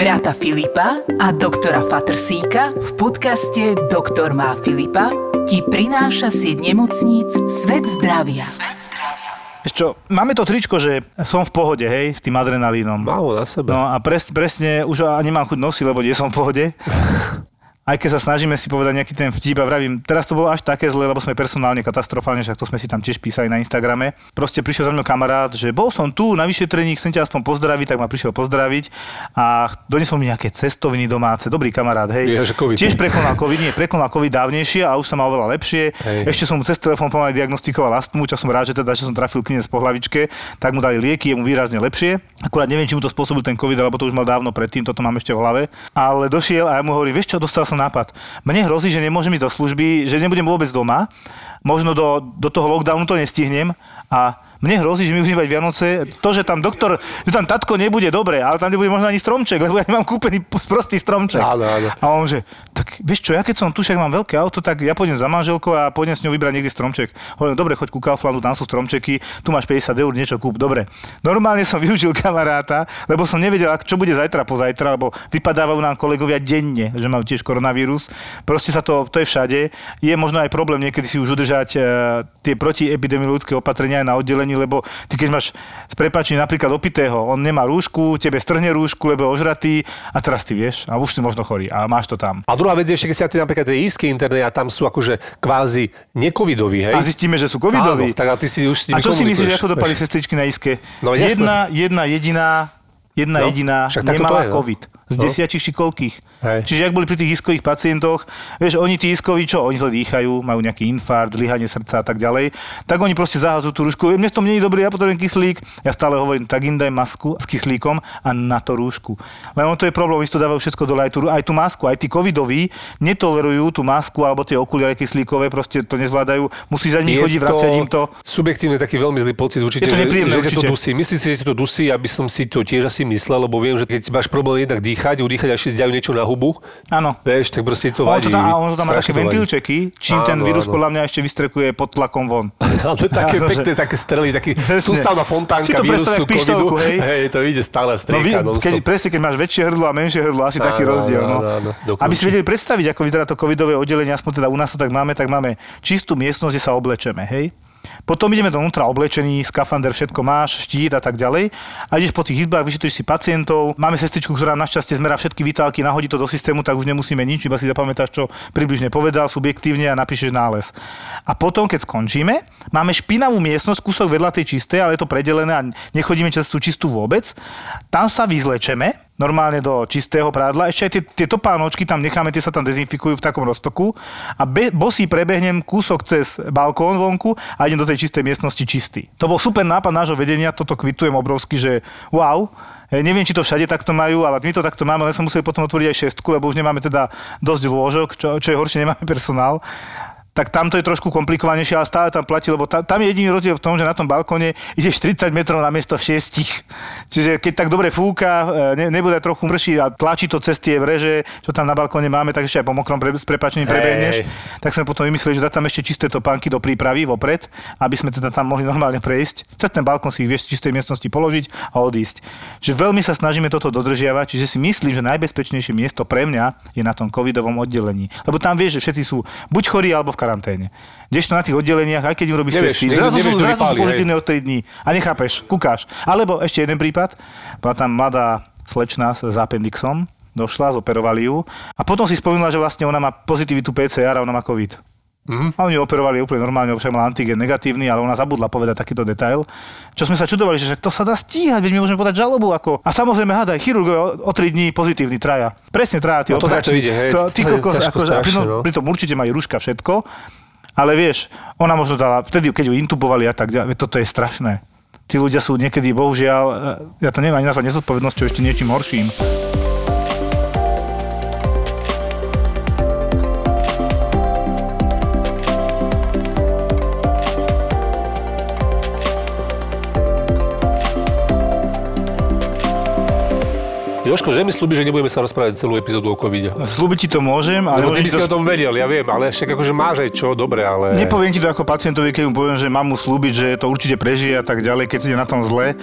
brata Filipa a doktora Fatrsíka v podcaste Doktor má Filipa ti prináša sieť nemocníc Svet zdravia. Svet zdravia. Ešte čo, máme to tričko, že som v pohode, hej, s tým adrenalínom. Málo na sebe. No a pres, presne, už nemám chuť nosiť, lebo nie som v pohode aj keď sa snažíme si povedať nejaký ten vtip a vravím, teraz to bolo až také zle, lebo sme personálne katastrofálne, že to sme si tam tiež písali na Instagrame. Proste prišiel za mnou kamarát, že bol som tu na vyšetrení, chcem ťa aspoň pozdraviť, tak ma prišiel pozdraviť a donesol mi nejaké cestoviny domáce. Dobrý kamarát, hej. Že COVID. Tiež prekonal COVID, nie, prekonal COVID dávnejšie a už sa mal oveľa lepšie. Hej. Ešte som mu cez telefón pomaly diagnostikoval astmu, čo som rád, že teda, že som trafil klinec po hlavičke, tak mu dali lieky, je mu výrazne lepšie. Akurát neviem, či mu to spôsobil ten COVID, alebo to už mal dávno predtým, toto mám ešte v hlave. Ale došiel a ja mu hovorím, vieš čo, dostal som nápad. Mne hrozí, že nemôžem ísť do služby, že nebudem vôbec doma. Možno do, do toho lockdownu to nestihnem a mne hrozí, že mi budeme mať Vianoce, to, že tam doktor, že tam tatko nebude dobre, ale tam nebude možno ani stromček, lebo ja nemám kúpený prostý stromček. Áno, áno. A on že, tak vieš čo, ja keď som tu, však mám veľké auto, tak ja pôjdem za manželkou a pôjdem s ňou vybrať niekde stromček. Hovorím, dobre, choď ku Kauflandu, tam sú stromčeky, tu máš 50 eur, niečo kúp, dobre. Normálne som využil kamaráta, lebo som nevedel, čo bude zajtra, pozajtra, lebo vypadávajú nám kolegovia denne, že majú tiež koronavírus. Proste sa to, to je všade. Je možno aj problém niekedy si už udržať uh, tie protiepidemiologické opatrenia aj na oddelení oddelení, lebo ty keď máš s prepačením napríklad opitého, on nemá rúšku, tebe strhne rúšku, lebo je ožratý a teraz ty vieš a už si možno chorý a máš to tam. A druhá vec je, že keď si napríklad tie ísky internet a tam sú akože kvázi necovidoví, hej? A zistíme, že sú covidoví. Áno, tak a ty si už s A čo si myslíš, ako dopadli sestričky na iske? No, jedna, jedna jediná, jedna no, jediná nemala no. COVID z no. desiatich či koľkých. Hej. Čiže ak boli pri tých iskových pacientoch, vieš, oni tí iskoví, čo? Oni zle dýchajú, majú nejaký infarkt, zlyhanie srdca a tak ďalej, tak oni proste zahazujú tú rúšku. Mne v tom nie je dobrý, ja potrebujem kyslík. Ja stále hovorím, tak im daj masku s kyslíkom a na to rúšku. Len on to je problém, oni to dávajú všetko dole, aj tú, aj tú masku, aj tí covidoví netolerujú tú masku alebo tie okuliare kyslíkové, proste to nezvládajú. Musí za nich chodiť, vraciať im to. Subjektívne taký veľmi zlý pocit určite, je to že, že, že to dusí. Myslím si, že to dusí, aby som si to tiež asi myslel, lebo viem, že keď máš problém jednak dýchať, dýchať, udýchať a ešte dajú niečo na hubu. Áno. Vieš, tak proste to vadí. On to tam, a on to tam má také ventilčeky, čím áno, ten vírus áno. podľa mňa ešte vystrekuje pod tlakom von. Ale také áno, pekné, také strely, taký sústavná fontánka vírusu covidu. Hej. hej, to ide stále strieka. No, keď, presne, keď máš väčšie hrdlo a menšie hrdlo, asi áno, taký rozdiel. No. Áno, áno, Aby si vedeli predstaviť, ako vyzerá to covidové oddelenie, aspoň teda u nás to tak máme, tak máme čistú miestnosť, kde sa oblečeme, hej? Potom ideme donútra oblečení, skafander, všetko máš, štít a tak ďalej. A ideš po tých izbách, vyšetruješ si pacientov. Máme sestričku, ktorá našťastie zmerá všetky vitálky, nahodí to do systému, tak už nemusíme nič, iba si zapamätáš, čo približne povedal subjektívne a napíšeš nález. A potom, keď skončíme, máme špinavú miestnosť, kúsok vedľa tej čistej, ale je to predelené a nechodíme cez tú čistú vôbec. Tam sa vyzlečeme, normálne do čistého prádla. Ešte aj tie, tie topánočky tam necháme, tie sa tam dezinfikujú v takom roztoku a be, bosí prebehnem kúsok cez balkón vonku a idem do tej čistej miestnosti čistý. To bol super nápad nášho vedenia, toto kvitujem obrovsky, že wow, Neviem, či to všade takto majú, ale my to takto máme, len sme museli potom otvoriť aj šestku, lebo už nemáme teda dosť lôžok, čo, čo je horšie, nemáme personál tak tam to je trošku komplikovanejšie, ale stále tam platí, lebo tam, tam je jediný rozdiel v tom, že na tom balkóne ideš 30 metrov na miesto 6. Čiže keď tak dobre fúka, e, ne, nebude trochu mrší a tlačí to cez tie vreže, čo tam na balkóne máme, tak ešte aj po mokrom pre, s prepačením prebehneš. Tak sme potom vymysleli, že dá tam ešte čisté topánky do prípravy vopred, aby sme teda tam mohli normálne prejsť. Cez ten balkón si ich vieš v čistej miestnosti položiť a odísť. Že veľmi sa snažíme toto dodržiavať, čiže si myslím, že najbezpečnejšie miesto pre mňa je na tom covidovom oddelení. Lebo tam vieš, že všetci sú buď chorí alebo v karanténe. Kdežto na tých oddeleniach, aj keď im robíš nevieš, testy, zrazu, nevieš, sú, zrazu sú pozitívne od 3 dní a nechápeš, kúkáš. Alebo ešte jeden prípad, bola tam mladá slečna s appendixom, došla, zoperovali ju a potom si spomínala, že vlastne ona má pozitivitu PCR a ona má COVID. Mm-hmm. A oni operovali úplne normálne, však mal antigen negatívny, ale ona zabudla povedať takýto detail. Čo sme sa čudovali, že však to sa dá stíhať, veď my môžeme podať žalobu. Ako... A samozrejme, hádaj, chirurgovia o, o 3 dní pozitívny traja. Presne traja tí no to ide, hej. To, ty kokos, ako, strašne, no. pritom určite majú ruška všetko, ale vieš, ona možno dala, vtedy, keď ju intubovali a tak ďalej, toto je strašné. Tí ľudia sú niekedy, bohužiaľ, ja to neviem ani nazvať nezodpovednosťou, ešte niečím horším. Joško, že mi slúbi, že nebudeme sa rozprávať celú epizódu o covide. Slúbiť ti to môžem, ale... Lebo ty by to... si o tom vedel, ja viem, ale však akože máš aj čo, dobre, ale... Nepoviem ti to ako pacientovi, keď mu poviem, že mám mu slúbiť, že to určite prežije a tak ďalej, keď si je na tom zle,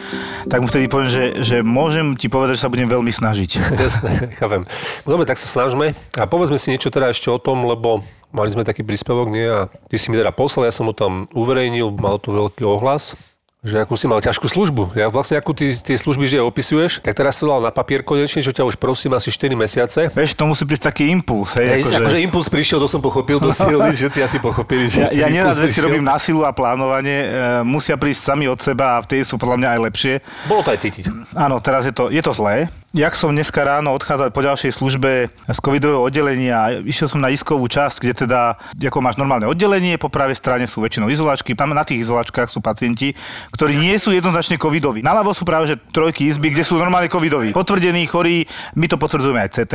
tak mu vtedy poviem, že, že môžem ti povedať, že sa budem veľmi snažiť. Jasné, chápem. Dobre, tak sa snažme a povedzme si niečo teda ešte o tom, lebo mali sme taký príspevok, nie? A ty si mi teda poslal, ja som ho tam uverejnil, mal to veľký ohlas že akú si mal ťažkú službu. Ja vlastne akú ty, tie služby že opisuješ, tak teraz som dal na papier konečne, že ťa už prosím asi 4 mesiace. Vieš, to musí prísť taký impuls. Hej, hej akože... akože impuls prišiel, to som pochopil, to si všetci asi pochopili. Že ja, ja neraz veci robím na silu a plánovanie, e, musia prísť sami od seba a vtedy sú podľa mňa aj lepšie. Bolo to aj cítiť. Áno, teraz je to, je to zlé, jak som dneska ráno odchádzal po ďalšej službe z covidového oddelenia, išiel som na iskovú časť, kde teda, ako máš normálne oddelenie, po pravej strane sú väčšinou izolačky, tam na tých izolačkách sú pacienti, ktorí nie sú jednoznačne covidoví. Naľavo sú práve že trojky izby, kde sú normálne covidoví. Potvrdení, chorí, my to potvrdzujeme aj CT,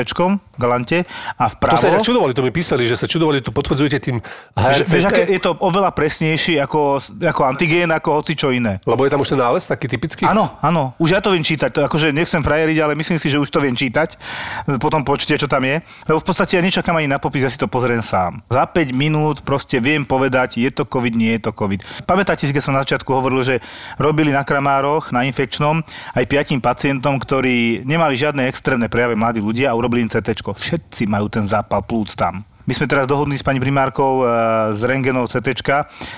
galante, a vpravo. To sa aj čudovali, to mi písali, že sa čudovali, to potvrdzujete tým aké, je to oveľa presnejšie ako, ako antigén, ako hoci čo iné. Lebo je tam už ten nález taký typický? Áno, áno, už ja to viem čítať, to akože nechcem frajeriť, ale myslím si, že už to viem čítať, po tom počte, čo tam je. Lebo v podstate ja nečakám ani na popis, ja si to pozriem sám. Za 5 minút proste viem povedať, je to COVID, nie je to COVID. Pamätáte si, keď som na začiatku hovoril, že robili na Kramároch, na infekčnom, aj piatim pacientom, ktorí nemali žiadne extrémne prejavy mladí ľudia a urobili im CT. Všetci majú ten zápal plúc tam. My sme teraz dohodli s pani primárkou e, z Rengenov CT,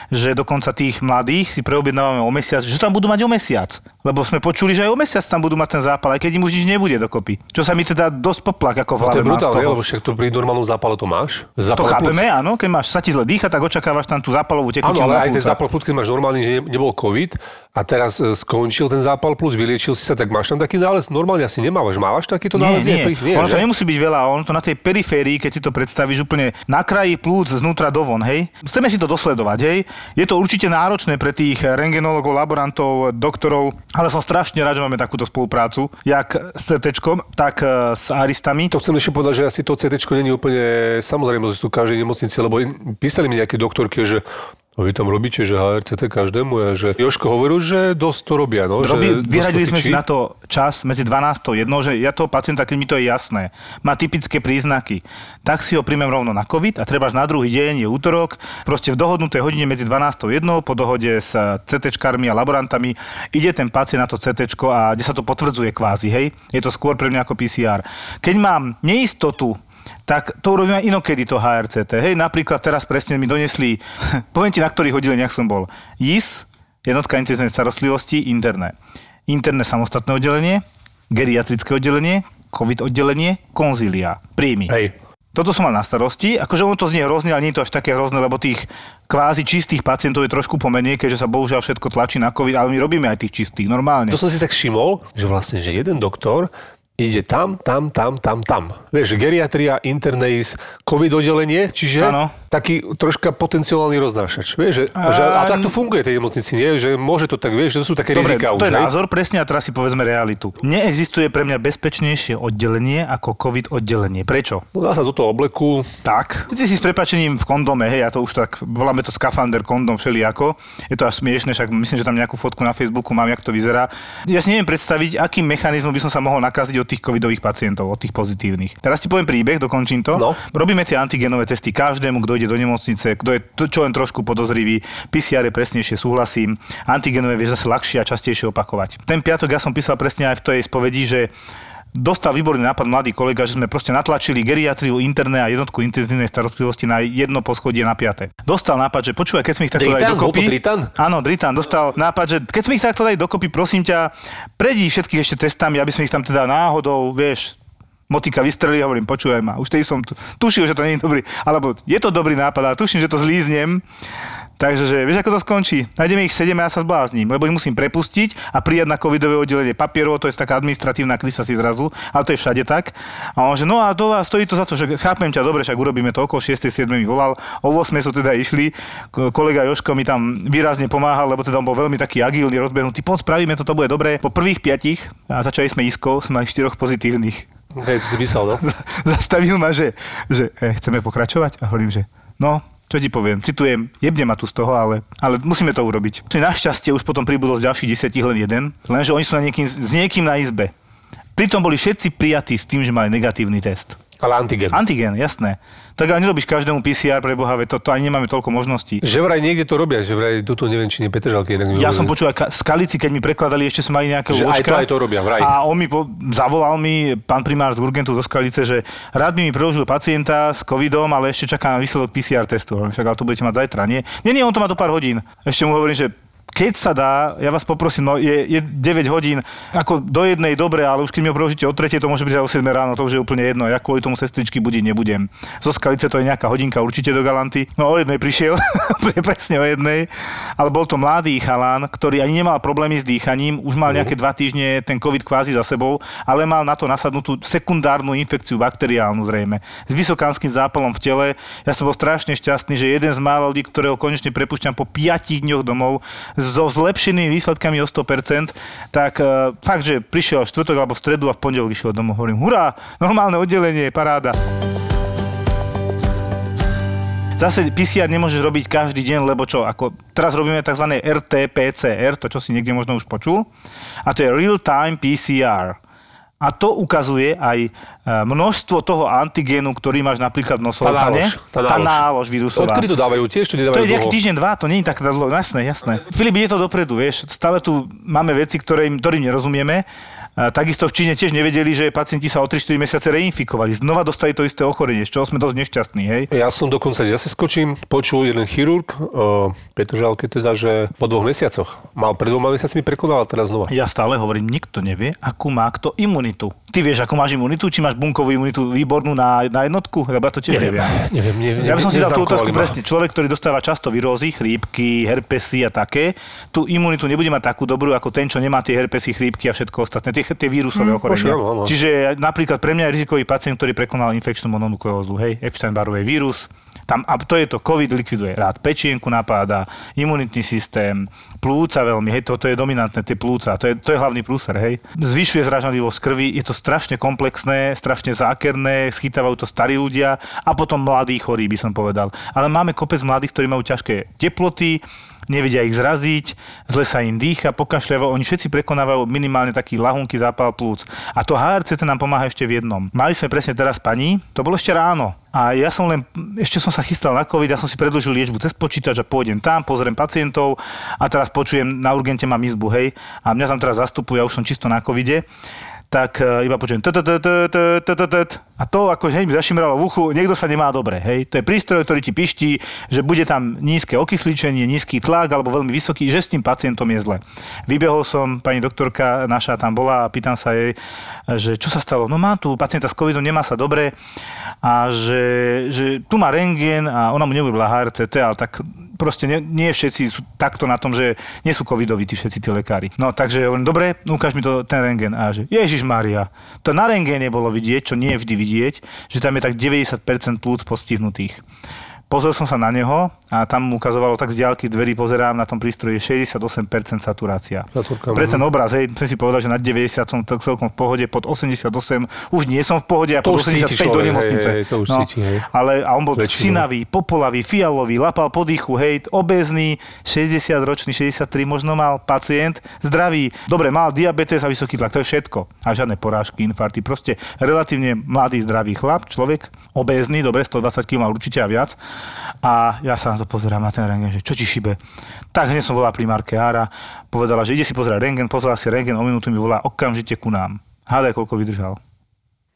že dokonca tých mladých si preobjednávame o mesiac, že tam budú mať o mesiac. Lebo sme počuli, že aj o mesiac tam budú mať ten zápal, aj keď im už nič nebude dokopy. Čo sa mi teda dosť poplak ako v hlave. No to je brutálne, lebo však to pri normálnom zápale to máš. Zápal to chápeme, plúc. áno, keď máš sa ti zle dýcha, tak očakávaš tam tú zápalovú tekutinu. Áno, ale aj ten zápal plúc, keď máš normálny, že nebol COVID a teraz e, skončil ten zápal plus, vyliečil si sa, tak máš tam taký nález? Normálne asi nemávaš. Mávaš takýto nález? Nie, nie. nie ono že? to nemusí byť veľa, ono to na tej periférii, keď si to predstavíš úplne na kraji plúc znútra dovon, hej. Chceme si to dosledovať, hej. Je to určite náročné pre tých rengenologov, laborantov, doktorov, ale som strašne rád, že máme takúto spoluprácu, jak s CT, tak e, s aristami. To chcem ešte povedať, že asi to CT není úplne samozrejme, že sú každej nemocnici, lebo písali mi nejaké doktorky, že a vy tam robíte, že HRCT každému a že Joško hovoril, že dosť to robia. No, Robí, že vyhradili sme si na to čas medzi 12 a 1, že ja toho pacienta, keď mi to je jasné, má typické príznaky, tak si ho príjmem rovno na COVID a treba na druhý deň, je útorok, proste v dohodnutej hodine medzi 12 a 1 po dohode s CT a laborantami ide ten pacient na to CT a kde sa to potvrdzuje kvázi, hej. Je to skôr pre mňa ako PCR. Keď mám neistotu, tak to urobím aj inokedy to HRCT. Hej, napríklad teraz presne mi donesli, poviem ti, na ktorých oddeleniach som bol. JIS, jednotka intenzívnej starostlivosti, interné. Interné samostatné oddelenie, geriatrické oddelenie, COVID oddelenie, konzília, príjmy. Hej. Toto som mal na starosti. Akože ono to znie hrozne, ale nie je to až také hrozné, lebo tých kvázi čistých pacientov je trošku pomenej, keďže sa bohužiaľ všetko tlačí na COVID, ale my robíme aj tých čistých, normálne. To som si tak všimol, že vlastne, že jeden doktor ide tam, tam, tam, tam, tam. Vieš, geriatria, interneis, covid oddelenie, čiže ano. taký troška potenciálny roznášač. Vieš, že, a... že, a tak to funguje tej nemocnici, nie? Že môže to tak, vieš, že to sú také Dobre, rizika. to je názor, presne, a teraz si povedzme realitu. Neexistuje pre mňa bezpečnejšie oddelenie ako covid oddelenie. Prečo? No dá sa do toho obleku. Tak. Ty si s prepačením v kondome, hej, ja to už tak, voláme to skafander, kondom, všelijako. Je to až smiešne, však myslím, že tam nejakú fotku na Facebooku mám, jak to vyzerá. Ja si neviem predstaviť, akým mechanizmom by som sa mohol nakaziť od tých covidových pacientov, od tých pozitívnych. Teraz ti poviem príbeh, dokončím to. No. Robíme tie antigenové testy každému, kto ide do nemocnice, kto je to, čo len trošku podozrivý. PCR je presnejšie, súhlasím. Antigenové vieš zase ľahšie a častejšie opakovať. Ten piatok ja som písal presne aj v tej spovedi, že dostal výborný nápad mladý kolega, že sme proste natlačili geriatriu interné a jednotku intenzívnej starostlivosti na jedno poschodie na piate. Dostal nápad, že počúvaj, keď sme ich takto dali dokopy. Dritan? Áno, Dritan dostal nápad, že keď sme ich takto dali dokopy, prosím ťa, predí všetkých ešte testami, aby sme ich tam teda náhodou, vieš, motika vystrelí hovorím, počúvaj ma, už tej som tušil, že to nie je dobrý, alebo je to dobrý nápad, ale tuším, že to zlíznem. Takže, že, vieš, ako to skončí? Nájdeme ich 7 a ja sa zblázním, lebo ich musím prepustiť a prijať na covidové oddelenie papierov, to je taká administratívna krysa si zrazu, ale to je všade tak. A on že, no a to, stojí to za to, že chápem ťa, dobre, však urobíme to okolo 6. 7. mi volal, o 8. sú teda išli, kolega Joško mi tam výrazne pomáhal, lebo teda on bol veľmi taký agilný, rozbehnutý, poď spravíme to, to bude dobré. Po prvých piatich, a začali sme iskou, sme mali štyroch pozitívnych. Hej, to si myslel, no? Zastavil ma, že, že e, chceme pokračovať a hovorím, že no, čo ti poviem, citujem, jebne ma tu z toho, ale, ale musíme to urobiť. Našťastie už potom pribudol z ďalších desiatich len jeden, lenže oni sú na niekým, s niekým na izbe. Pritom boli všetci prijatí s tým, že mali negatívny test. Ale antigen. Antigen, jasné. Tak ale nerobíš každému PCR pre Boha, to, to ani nemáme toľko možností. Že vraj niekde to robia, že vraj tu neviem, či nie Petržalky. Inak ja som počul aj Skalici, keď mi prekladali, ešte sme mali nejaké že aj to, aj to robia, vraj. A on mi po, zavolal mi, pán primár z Urgentu zo Skalice, že rád by mi preložil pacienta s covidom, ale ešte čaká na výsledok PCR testu. Však ale to budete mať zajtra, nie? Nie, nie, on to má do pár hodín. Ešte mu hovorím, že keď sa dá, ja vás poprosím, no je, je 9 hodín, ako do jednej dobre, ale už keď mi ho preložíte od 3, to môže byť aj o 7 ráno, to už je úplne jedno. Ja kvôli tomu sestričky budiť nebudem. Zo Skalice to je nejaká hodinka určite do Galanty. No o jednej prišiel, presne o jednej, ale bol to mladý chalán, ktorý ani nemal problémy s dýchaním, už mal nejaké dva týždne ten COVID kvázi za sebou, ale mal na to nasadnutú sekundárnu infekciu bakteriálnu zrejme. S vysokánskym zápalom v tele. Ja som bol strašne šťastný, že jeden z mála ľudí, ktorého konečne prepušťam po 5 dňoch domov, so zlepšenými výsledkami o 100%, tak uh, fakt, že prišiel štvrtok alebo v stredu a v pondelok išiel domov. Hovorím, hurá, normálne oddelenie, paráda. Zase PCR nemôžeš robiť každý deň, lebo čo, ako teraz robíme tzv. RT-PCR, to čo si niekde možno už počul, a to je Real Time PCR. A to ukazuje aj e, množstvo toho antigénu, ktorý máš napríklad v nosovkane. Tá nálož. Tá nálož, tá nálož vírusová. Odkedy to dávajú? Tiež to nedávajú To je nejaký týždeň, dva, to nie je tak dlho. Jasné, jasné. Filip, ide to dopredu, vieš. Stále tu máme veci, ktorým, ktorým nerozumieme Takisto v Číne tiež nevedeli, že pacienti sa o 3-4 mesiace reinfikovali. Znova dostali to isté ochorenie, z čoho sme dosť nešťastní. Hej? Ja som dokonca, ja sa skočím, počul jeden chirurg, uh, teda, že po dvoch mesiacoch mal pred dvoma mesiacmi prekonal a teraz znova. Ja stále hovorím, nikto nevie, akú má kto imunitu. Ty vieš, akú máš imunitu, či máš bunkovú imunitu výbornú na, na jednotku? Lebo ja to tiež neviem. Neviem, neviem, ja by som si dal tú otázku presne. Človek, ktorý dostáva často virózy, chrípky, herpesy a také, tú imunitu nebude mať takú dobrú ako ten, čo nemá tie herpesy, chrípky a všetko ostatné. Tie, tie vírusové mm, ochorenia. Čiže napríklad pre mňa je rizikový pacient, ktorý prekonal infekčnú mononukleózu, hej, Epstein-Barrovej vírus, tam, a to je to, COVID likviduje rád pečienku napáda, imunitný systém, plúca veľmi, hej, toto je dominantné, tie plúca, to je, to je hlavný prúser, hej. Zvyšuje zražanlivosť krvi, je to strašne komplexné, strašne zákerné, schytávajú to starí ľudia a potom mladí chorí, by som povedal. Ale máme kopec mladých, ktorí majú ťažké teploty, nevedia ich zraziť, zle sa im dýcha, pokašľavo, oni všetci prekonávajú minimálne taký lahunký zápal plúc. A to HRCT nám pomáha ešte v jednom. Mali sme presne teraz pani, to bolo ešte ráno, a ja som len, ešte som sa chystal na COVID, ja som si predložil liečbu cez počítač a pôjdem tam, pozriem pacientov a teraz počujem, na urgente mám izbu, hej, a mňa tam teraz zastupuje, ja už som čisto na COVIDe tak e, iba počujem a to ako hej mi zašimralo v uchu, niekto sa nemá dobre, hej. To je prístroj, ktorý ti piští, že bude tam nízke okysličenie, nízky tlak alebo veľmi vysoký, že s tým pacientom je zle. Vybehol som, pani doktorka naša tam bola a pýtam sa jej, že čo sa stalo. No má tu pacienta s covidom, nemá sa dobre a že, že tu má rengen a ona mu neurobila HRCT, ale tak proste nie, nie všetci sú takto na tom, že nie sú covidoví tí všetci tí lekári. No takže hovorím, dobre, ukáž mi to ten rengen. A že Ježiš Maria, to na rengéne bolo vidieť, čo nie je vždy vidieť, že tam je tak 90% plúc postihnutých. Pozrel som sa na neho a tam mu ukazovalo tak z diaľky dverí, pozerám na tom prístroji 68% saturácia. Zatúrka, Pre ten obraz, hej, som si povedal, že na 90 som celkom v pohode, pod 88 už nie som v pohode a pod 85 do nemocnice. Hej, hej, to už no, cíti, hej. Ale, a on bol Väčšinu. sinavý, popolavý, fialový, lapal po dýchu, hej, obezný, 60 ročný, 63 možno mal pacient, zdravý, dobre, mal diabetes a vysoký tlak, to je všetko. A žiadne porážky, infarty, proste relatívne mladý, zdravý chlap, človek, obézny, dobre, 120 kg mal určite a viac. A ja sa na to pozerám na ten rengen, že čo ti šibe. Tak hneď som volal primárke Ára, povedala, že ide si pozerať rengen, pozrela si rengen, o minútu mi volá okamžite ku nám. Hádaj, koľko vydržal.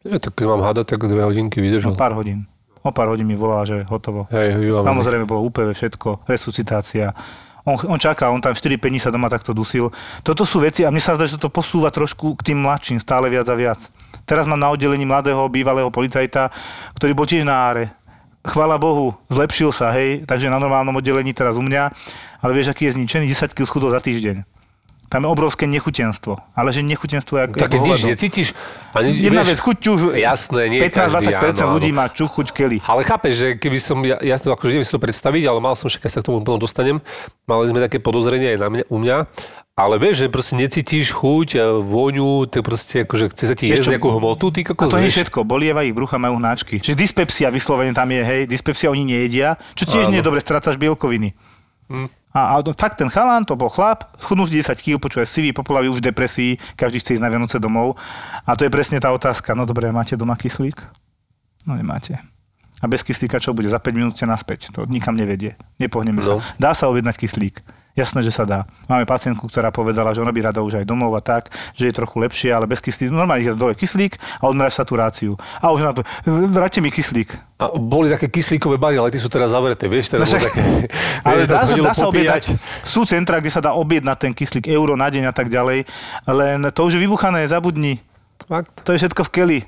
Ja, tak keď mám hádať, tak dve hodinky vydržal. O pár hodín. O pár hodín mi volala, že hotovo. Hej, Samozrejme bolo úplne všetko, resuscitácia. On, on čaká, on tam 4 5 sa doma takto dusil. Toto sú veci a mne sa zdá, že to posúva trošku k tým mladším stále viac a viac. Teraz mám na oddelení mladého bývalého policajta, ktorý bol tiež na áre chvála Bohu, zlepšil sa, hej, takže na normálnom oddelení teraz u mňa, ale vieš, aký je zničený, 10 kg schudol za týždeň. Tam je obrovské nechutenstvo. Ale že nechutenstvo je ako... Tak keď nič necítiš... Ani, Jedna vieš, vec, chuť čuch, jasné, nie 15-20% ľudí má čuch, chuť keli. Ale chápeš, že keby som, ja, ja akože neviem si to predstaviť, ale mal som však, sa k tomu úplne dostanem, mali sme také podozrenie aj na mňa, u mňa, ale vieš, že proste necítiš chuť, vôňu, to proste akože chce sa ti jesť nejakú hmotu, ty kokos, A to nie všetko, bolieva ich brucha, majú hnáčky. Čiže dyspepsia vyslovene tam je, hej, dyspepsia oni nejedia, čo tiež Áno. nie je dobre, strácaš bielkoviny. Mm. A, a fakt ten chalán, to bol chlap, schudnutý 10 kg, počuje sivý, popolavý už v depresii, každý chce ísť na Vianoce domov. A to je presne tá otázka, no dobre, máte doma kyslík? No nemáte. A bez kyslíka čo bude? Za 5 minút ste naspäť. To nikam nevedie. Nepohneme no. sa. Dá sa objednať kyslík. Jasné, že sa dá. Máme pacientku, ktorá povedala, že ona by rada už aj domov a tak, že je trochu lepšie, ale bez kyslíka. Normálne je dole kyslík a odmeráš saturáciu. A už na to, vráte mi kyslík. A boli také kyslíkové bary, ale ty sú teraz zavreté, vieš? Teraz no, také, ale vieš, dá, sa, dá sa objednať. Sú centra, kde sa dá objednať ten kyslík euro na deň a tak ďalej, len to už je vybuchané, zabudni. Fakt? To je všetko v keli.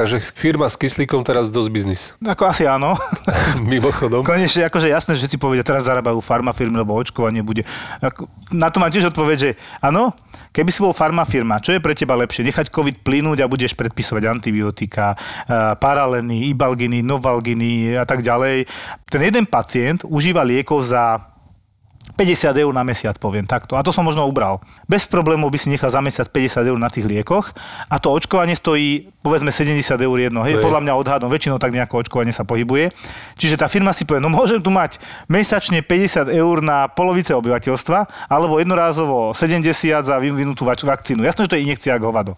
Takže firma s kyslíkom teraz dosť biznis. Ako asi áno. Mimochodom. Konečne, akože jasné, že si povedia, teraz zarábajú farmafirmy, lebo očkovanie bude. Na to mám tiež odpoveď, že áno, keby si bol farmafirma, čo je pre teba lepšie? Nechať COVID plynúť a budeš predpisovať antibiotika, paraleny, ibalginy, novalginy a tak ďalej. Ten jeden pacient užíva liekov za 50 eur na mesiac, poviem takto. A to som možno ubral. Bez problémov by si nechal za mesiac 50 eur na tých liekoch a to očkovanie stojí povedzme 70 eur jedno. Hej, podľa mňa odhadom, väčšinou tak nejako očkovanie sa pohybuje. Čiže tá firma si povie, no môžem tu mať mesačne 50 eur na polovice obyvateľstva alebo jednorázovo 70 za vyvinutú vakcínu. Jasné, že to je injekcia ako hovado.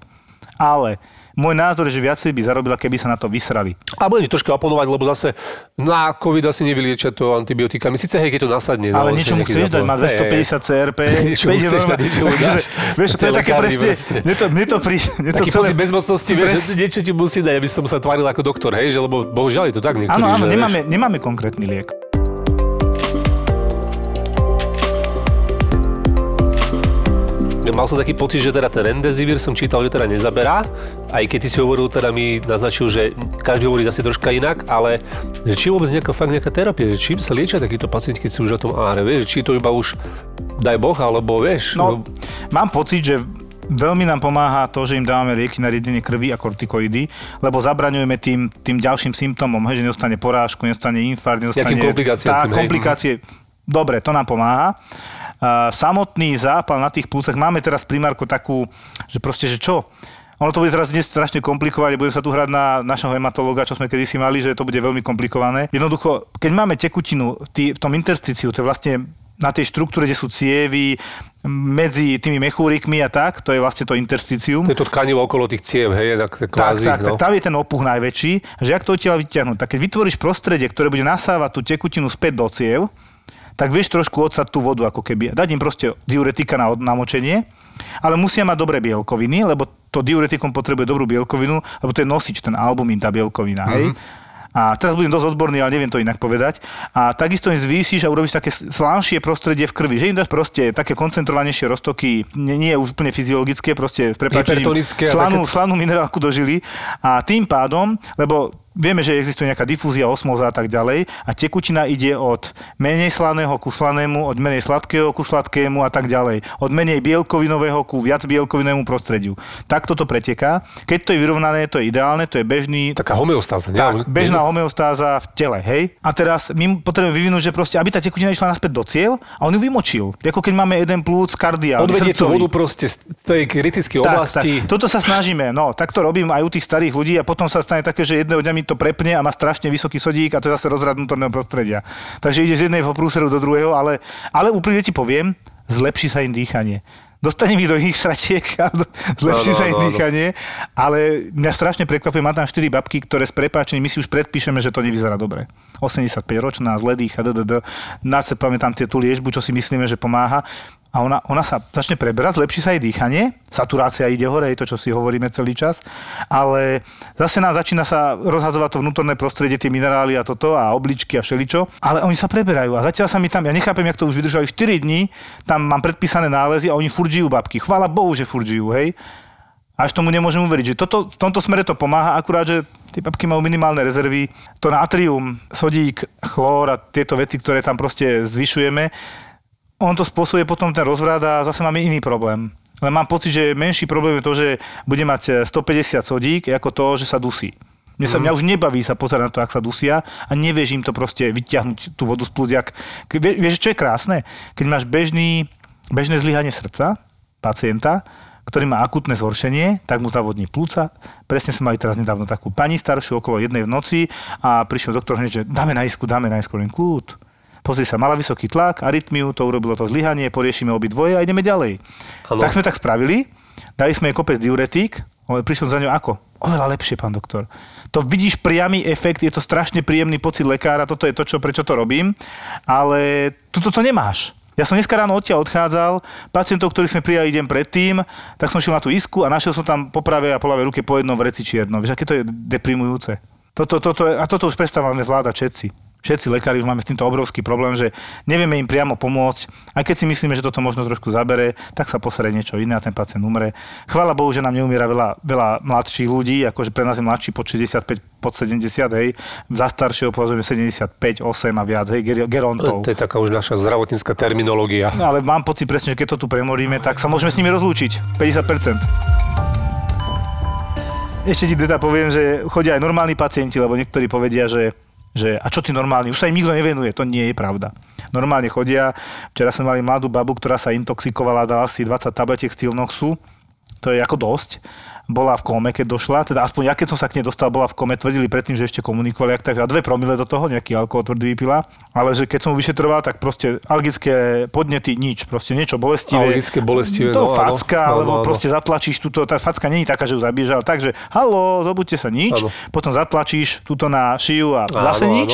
Ale môj názor je, že viacej by zarobila, keby sa na to vysrali. A budem troška oponovať, lebo zase na COVID asi nevyliečia to antibiotikami. Sice hej, keď to nasadne. Ale no, niečo mu chceš dať, má 250 CRP. niečo mu chceš dať, dáš. Vieš, to je také presne, mne to, mne to pri... Mne Taký celé... pocit bezmocnosti, vieš, že niečo ti musí dať, aby som sa tváril ako doktor, hej, že lebo bohužiaľ je to tak niektorí. Áno, áno, nemáme, nemáme konkrétny liek. Mal som taký pocit, že teda ten Remdesivir som čítal, že teda nezaberá, aj keď ty si hovoril, teda mi naznačil, že každý hovorí zase troška inak, ale že či vôbec nejaká, fakt nejaká terapia, že čím sa liečia takíto pacienti, keď si už o tom áre, vieš, či to iba už daj Boh, alebo vieš. No, mám pocit, že Veľmi nám pomáha to, že im dávame lieky na riedenie krvi a kortikoidy, lebo zabraňujeme tým, tým ďalším symptómom, hej, že neostane porážku, neostane infarkt, neostane... komplikácie. Tá, tým, komplikácie. Dobre, to nám pomáha samotný zápal na tých plúcach, máme teraz primárku takú, že proste, že čo? Ono to bude teraz dnes strašne komplikované, bude sa tu hrať na našho hematológa, čo sme kedysi mali, že to bude veľmi komplikované. Jednoducho, keď máme tekutinu v tom intersticiu, to je vlastne na tej štruktúre, kde sú cievy, medzi tými mechúrikmi a tak, to je vlastne to intersticium. To je to tkanivo okolo tých ciev, hej, tak, kvázi, tak, tak, no. tak, tam je ten opuch najväčší, že ak to odtiaľ vyťahnuť, tak keď vytvoríš prostredie, ktoré bude nasávať tú tekutinu späť do ciev, tak vieš trošku odsať tú vodu ako keby. Dať im proste diuretika na namočenie, ale musia mať dobré bielkoviny, lebo to diuretikum potrebuje dobrú bielkovinu, lebo to je nosič, ten albumín, tá bielkovina, mm-hmm. hej. Mhm. A teraz budem dosť odborný, ale neviem to inak povedať. A takisto im zvýšiš a urobíš také slánšie prostredie v krvi. Že im dáš proste také koncentrovanejšie roztoky, nie, nie už úplne fyziologické, proste prepáčením slanú, také... slanú minerálku dožili. A tým pádom, lebo Vieme, že existuje nejaká difúzia, osmoza a tak ďalej a tekutina ide od menej slaného ku slanému, od menej sladkého ku sladkému a tak ďalej. Od menej bielkovinového ku viac bielkovinovému prostrediu. Takto to preteká. Keď to je vyrovnané, to je ideálne, to je bežný... Taká homeostáza, nie? Tak, bežná homeostáza v tele, hej? A teraz my potrebujeme vyvinúť, že proste, aby tá tekutina išla naspäť do ciev a on ju vymočil. Ako keď máme jeden plúc kardia. Odvedie tú vodu proste z tej kritickej oblasti. Tak. Toto sa snažíme, no, tak to robím aj u tých starých ľudí a potom sa stane také, že jedného dňa mi to prepne a má strašne vysoký sodík a to je zase rozrad vnútorného prostredia. Takže ide z jedného prúseru do druhého, ale, ale úprimne ti poviem, zlepší sa im dýchanie dostanem ich do iných sračiek a zlepší no, no, sa ich no, dýchanie, no. ale mňa strašne prekvapuje, má tam 4 babky, ktoré s prepáčením, my si už predpíšeme, že to nevyzerá dobre. 85 ročná, zle dýcha, ddd, nacepame tam tie, tú liežbu, čo si myslíme, že pomáha a ona, ona sa začne preberať, zlepší sa jej dýchanie, saturácia ide hore, je to, čo si hovoríme celý čas, ale zase nás začína sa rozhadzovať to vnútorné prostredie, tie minerály a toto a obličky a všeličo, ale oni sa preberajú a zatiaľ sa mi tam, ja nechápem, jak to už vydržali 4 dní, tam mám predpísané nálezy a oni furt žijú babky. Chvála Bohu, že furt žijú, hej. Až tomu nemôžem uveriť, že toto, v tomto smere to pomáha, akurát, že tie babky majú minimálne rezervy. To natrium, sodík, chlór a tieto veci, ktoré tam proste zvyšujeme, on to spôsobuje potom ten rozvrat a zase máme iný problém. Ale mám pocit, že menší problém je to, že bude mať 150 eh, sodík, ako to, že sa dusí. Mne sa, mm. mňa už nebaví sa pozerať na to, ak sa dusia a nevieš im to proste vyťahnuť tú vodu z pluziak. Vieš, čo je krásne? Keď máš bežný, bežné zlyhanie srdca pacienta, ktorý má akutné zhoršenie, tak mu zavodní plúca. Presne sme mali teraz nedávno takú pani staršiu okolo jednej v noci a prišiel doktor hneď, že dáme na isku, dáme na isku, len kľud Pozri sa, mala vysoký tlak, arytmiu, to urobilo to zlyhanie, poriešime obidvoje a ideme ďalej. Ano. Tak sme tak spravili, dali sme jej kopec diuretík, ale prišiel za ňou ako? Oveľa lepšie, pán doktor. To vidíš priamy efekt, je to strašne príjemný pocit lekára, toto je to, čo, prečo to robím, ale tuto to nemáš. Ja som dneska ráno odtiaľ odchádzal, pacientov, ktorých sme prijali deň predtým, tak som šiel na tú isku a našiel som tam po pravej a po ľavej ruke po jednom vreci čierno. Vieš, aké to je deprimujúce. Toto, toto, a toto už prestávame zvládať všetci všetci lekári už máme s týmto obrovský problém, že nevieme im priamo pomôcť. Aj keď si myslíme, že toto možno trošku zabere, tak sa posere niečo iné a ten pacient umre. Chvála Bohu, že nám neumiera veľa, veľa mladších ľudí, akože pre nás je mladší pod 65, pod 70, hej, za staršieho povedzme 75, 8 a viac, hej, gerontov. To je taká už naša zdravotnícka terminológia. No, ale mám pocit presne, že keď to tu premoríme, tak sa môžeme s nimi rozlúčiť. 50%. Ešte ti teda poviem, že chodia aj normálni pacienti, lebo niektorí povedia, že že a čo ty normálni, už sa im nikto nevenuje, to nie je pravda. Normálne chodia, včera sme mali mladú babu, ktorá sa intoxikovala, dala si 20 tabletiek Stilnoxu, to je ako dosť bola v kome, keď došla, teda aspoň ja keď som sa k nej dostal, bola v kome, tvrdili predtým, že ešte komunikovali, ak tak a dve promile do toho, nejaký alkohol tvrdý vypila, ale že keď som vyšetroval, tak proste alergické podnety nič, proste niečo bolestivé. Alergické bolestivé, to no, facka, no, alebo no, proste zatlačíš túto, tá facka není taká, že ju zabíjaš, ale tak, že halo, zobudte sa nič, áno. potom zatlačíš túto na šiju a zase áno, nič,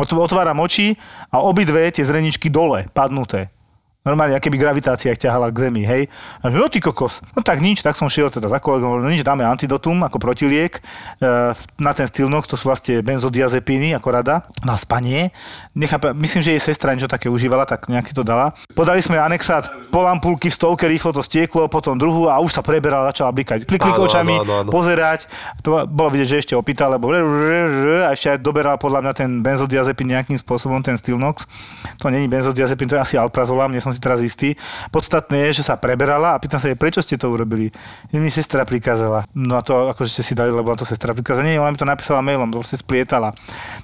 áno. otváram oči a obidve tie zreničky dole, padnuté. Normálne, aké by gravitácia ich ťahala k zemi, hej. A že, no ty kokos. No tak nič, tak som šiel teda za kolegom, no nič, dáme antidotum ako protiliek e, na ten stilnox, to sú vlastne benzodiazepíny ako rada, na spanie. Nechápe, myslím, že jej sestra niečo také užívala, tak nejak si to dala. Podali sme anexát pol ampulky v stovke, rýchlo to stieklo, potom druhú a už sa preberala, začala blikať. Klik, klik očami, áno, áno. pozerať. To bolo vidieť, že ešte opýtal, lebo a ešte aj doberal podľa mňa ten benzodiazepín nejakým spôsobom, ten stilnox. To není benzodiazepín, to je asi alprazolam, som si teraz istý. Podstatné je, že sa preberala a pýtam sa jej, prečo ste to urobili. Mi sestra prikázala. No a to akože ste si dali, lebo na to sestra prikázala. Nie, ona mi to napísala mailom, to sa splietala.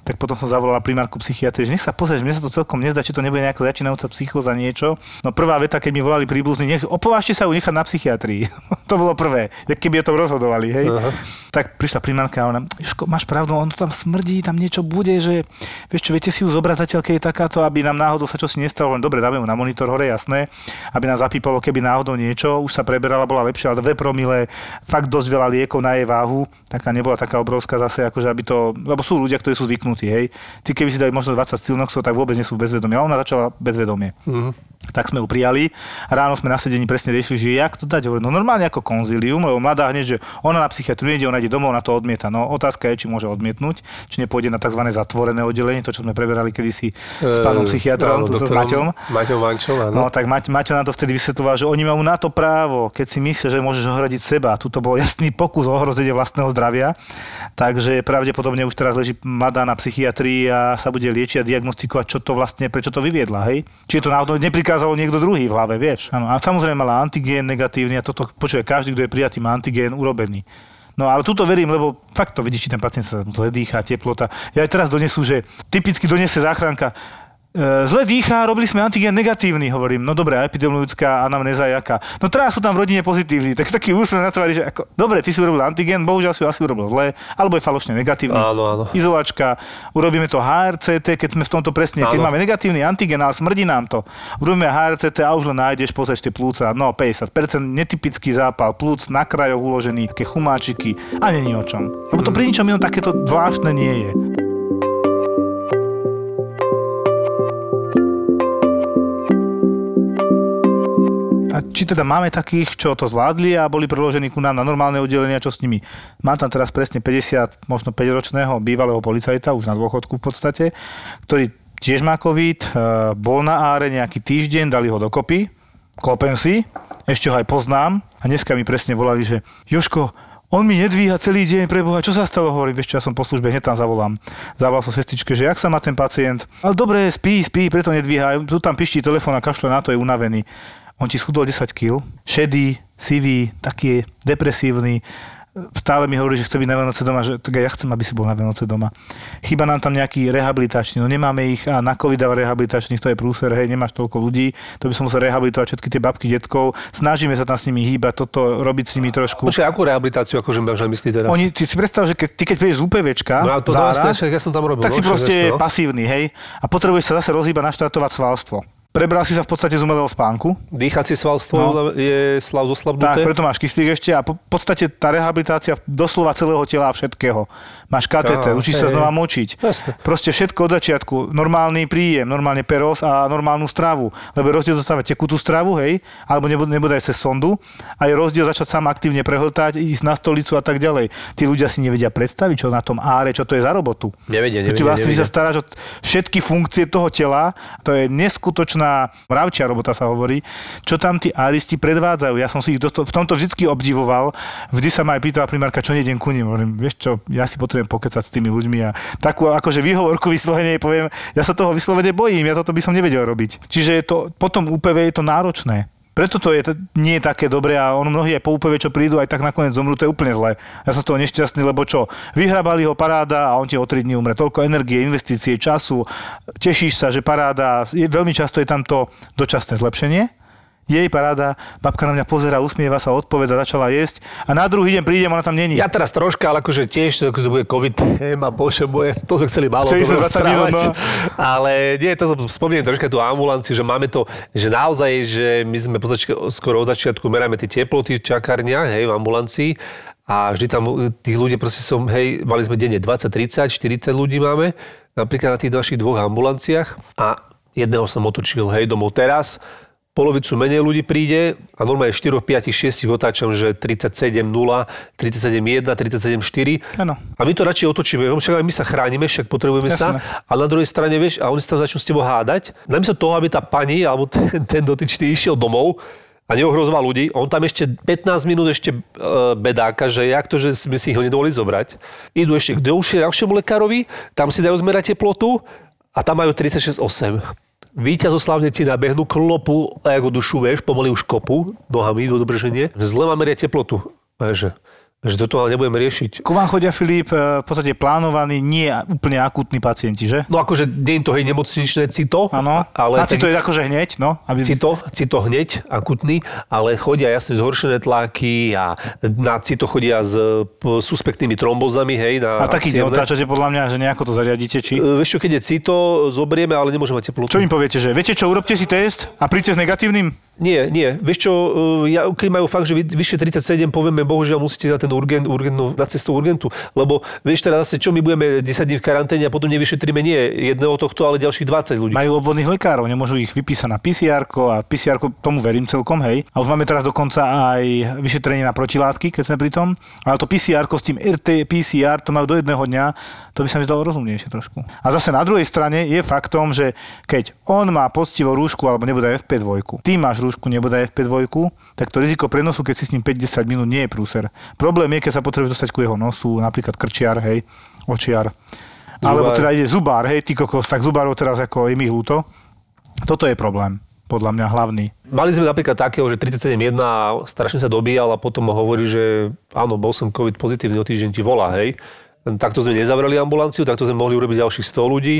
Tak potom som zavolala primárku psychiatrie, že nech sa pozrieš, mne sa to celkom nezdá, či to nebude nejaká začínajúca psychóza niečo. No prvá veta, keď mi volali príbuzní, nech opovážte sa ju nechať na psychiatrii. to bolo prvé, keby o tom rozhodovali, hej. Uh-huh. Tak prišla primárka a ona, máš pravdu, on to tam smrdí, tam niečo bude, že vieš čo, viete si ju zobrať zatiaľ, keď je takáto, aby nám náhodou sa čo si nestalo, len dobre, dáme ju na monitor hore, jasné, aby nás zapípalo, keby náhodou niečo, už sa preberala, bola lepšia, ale dve promile, fakt dosť veľa liekov na jej váhu, taká nebola taká obrovská zase, akože aby to, lebo sú ľudia, ktorí sú zvyknutí, hej. Ty keby si dali možno 20 silnoxov, tak vôbec nie sú bezvedomie. A ona začala bezvedomie. Uh-huh. Tak sme ju prijali. Ráno sme na sedení presne riešili, že jak to dať. Hovorím, no normálne ako konzilium, lebo mladá hneď, že ona na psychiatriu ide, ona ide domov, na to odmieta. No otázka je, či môže odmietnúť, či nepôjde na tzv. zatvorené oddelenie, to čo sme preberali kedysi s pánom e, psychiatrom, s Maťom. Maťom Vančom, áno. No tak Maťo, Maťo na to vtedy vysvetloval, že oni majú na to právo, keď si myslia, že môžeš ohradiť seba. Tuto bol jasný pokus o ohrozenie vlastného zdravia. Takže pravdepodobne už teraz leží mladá na psychiatrii a sa bude liečiť a diagnostikovať, čo to vlastne, prečo to vyviedla, hej? Či to náhodou neprikázalo niekto druhý v hlave, vieš? Ano. A samozrejme mala antigén negatívny a toto počuje každý, kto je prijatý, má antigén urobený. No ale túto verím, lebo fakt to vidíš, či ten pacient sa zle dýcha, teplota. Ja aj teraz donesú, že typicky donese záchranka, zle dýcha, robili sme antigen negatívny, hovorím. No dobré, epidemiologická anamnéza je aká. No teraz sú tam v rodine pozitívni. Tak taký úsmev na tvári, že ako, dobre, ty si urobil antigen, bohužiaľ si asi urobil zle, alebo je falošne negatívny. Áno, áno. Izolačka, urobíme to HRCT, keď sme v tomto presne, áno. keď máme negatívny antigen, ale smrdí nám to. Urobíme HRCT a už len nájdeš, pozrieš tie plúca, no 50%, netypický zápal, plúc na krajoch uložený, také chumáčiky a není o čom. Lebo to pri ničom inom takéto zvláštne nie je. A či teda máme takých, čo to zvládli a boli preložení ku nám na normálne oddelenia, čo s nimi. Mám tam teraz presne 50, možno 5-ročného bývalého policajta, už na dôchodku v podstate, ktorý tiež má COVID, e, bol na áre nejaký týždeň, dali ho dokopy, klopem si, ešte ho aj poznám a dneska mi presne volali, že Joško, on mi nedvíha celý deň, preboha, čo sa stalo? Hovorím, vieš čo, ja som po službe, hneď tam zavolám. Zavolal som sestričke, že jak sa má ten pacient? Ale dobre, spí, spí, preto nedvíha. Tu tam piští telefón a kašle na to, je unavený on ti schudol 10 kg, šedý, sivý, taký depresívny, stále mi hovorí, že chce byť na Vianoce doma, že tak ja chcem, aby si bol na Vianoce doma. Chyba nám tam nejaký rehabilitačný, no nemáme ich a na COVID rehabilitačných, to je prúser, hej, nemáš toľko ľudí, to by som musel rehabilitovať všetky tie babky, detkov. Snažíme sa tam s nimi hýbať, toto robiť s nimi trošku. Počkaj, akú rehabilitáciu akože máš na mysli teraz? Oni, ty si predstav, že keď, ty keď prídeš z UPVčka, no, to Zára, ja som tam robil, tak si no, proste no. pasívny, hej, a potrebuješ sa zase rozhýbať, naštartovať svalstvo. Prebral si sa v podstate z umelého spánku. Dýchací svalstvo no. je slav zoslabnuté. Tak, preto máš kyslík ešte a po podstate tá rehabilitácia doslova celého tela a všetkého. Máš kateter, učíš sa znova močiť. Jasne. Proste všetko od začiatku. Normálny príjem, normálne peros a normálnu stravu. Lebo rozdiel zostávať tekutú stravu, hej, alebo nebude aj cez sondu. A je rozdiel začať sám aktívne prehltať, ísť na stolicu a tak ďalej. Tí ľudia si nevedia predstaviť, čo na tom áre, čo to je za robotu. Nevedia, nevedia. Ty vlastne nevedia. sa staráš o všetky funkcie toho tela. To je neskutočná mravčia robota sa hovorí, čo tam tí aristi predvádzajú. Ja som si ich dosto, v tomto vždy obdivoval. Vždy sa ma aj pýtala primárka, čo nejdem ku nim. Hovorím, vieš čo, ja si potrebujem pokecať s tými ľuďmi a takú akože výhovorku vyslovene poviem, ja sa toho vyslovene bojím, ja toto by som nevedel robiť. Čiže je to, potom UPV je to náročné. Preto to je, nie je také dobré a ono mnohí aj po UPV, čo prídu, aj tak nakoniec zomrú, to je úplne zlé. Ja som z toho nešťastný, lebo čo, vyhrabali ho paráda a on ti o 3 dní umre. Toľko energie, investície, času, tešíš sa, že paráda, je, veľmi často je tam to dočasné zlepšenie, jej paráda, babka na mňa pozera, usmieva sa, odpoveda, začala jesť. A na druhý deň prídem, ona tam není. Ja teraz troška, ale akože tiež, to bude COVID téma, bože moje, to sme chceli málo chceli sme minút, no. ale nie, to som spomínam troška tú ambulanciu, že máme to, že naozaj, že my sme pozačka, skoro od začiatku meráme tie teploty v čakárniach, hej, v ambulancii. A vždy tam tých ľudí proste som, hej, mali sme denne 20, 30, 40 ľudí máme, napríklad na tých našich dvoch ambulanciách. A jedného som otočil, hej, domov teraz, polovicu menej ľudí príde a normálne 4, 5, 6 otáčam, že 37, 0, 37, 1, 37, 4. Ano. A my to radšej otočíme, však aj my sa chránime, však potrebujeme Jasne. sa. A na druhej strane, vieš, a oni sa tam začnú s tebou hádať. Namiesto toho, aby tá pani alebo ten, ten dotyčný išiel domov, a neohrozoval ľudí. On tam ešte 15 minút ešte e, bedáka, že jak to, že sme si ho nedovolili zobrať. Idú ešte k ďalšiemu lekárovi, tam si dajú zmerať teplotu a tam majú 36,8 víťazoslavne ti nabehnú klopu ako dušu, vieš, pomaly už kopu nohami do dobrženie. Zle máme teplotu. Že že toto ale nebudeme riešiť. Ku vám chodia, Filip, e, v podstate plánovaní, nie úplne akútni pacienti, že? No akože nie je to hej nemocničné cito. Áno, ale... A cito je akože hneď, no? Aby... Cito, cito hneď, akutný, ale chodia jasne zhoršené tlaky a na cito chodia s suspektnými trombozami, hej. Na a taký neotáčate podľa mňa, že nejako to zariadíte, či? E, vieš čo, keď je cito, zoberieme, ale nemôžeme mať teplotu. Čo im poviete, že viete čo, urobte si test a príďte s negatívnym? Nie, nie. Vieš čo, e, ja, keď majú fakt, že vyššie 37, povieme, bohužiaľ musíte dať ten urgent, urgent, na cestu urgentu. Lebo vieš teraz zase, čo my budeme 10 dní v karanténe a potom nevyšetríme nie jedného tohto, ale ďalších 20 ľudí. Majú obvodných lekárov, nemôžu ich vypísať na PCR a PCR tomu verím celkom, hej. A už máme teraz dokonca aj vyšetrenie na protilátky, keď sme pri tom. Ale to PCR s tým RT PCR, to majú do jedného dňa, to by sa mi zdalo rozumnejšie trošku. A zase na druhej strane je faktom, že keď on má poctivo rúšku alebo nebude FP2, ty máš rúšku, nebude FP2, tak to riziko prenosu, keď si s ním 5-10 minút, nie je prúser. Problém je, keď sa potrebuje dostať ku jeho nosu, napríklad krčiar, hej, očiar. Zubár. Alebo teda ide zubár, hej, ty kokos, tak zubárov teraz ako je mi hľúto. Toto je problém podľa mňa hlavný. Mali sme napríklad takého, že 37.1 a strašne sa dobíjal a potom hovorí, že áno, bol som COVID pozitívny, o týždeň ti volá, hej. Takto sme nezavreli ambulanciu, takto sme mohli urobiť ďalších 100 ľudí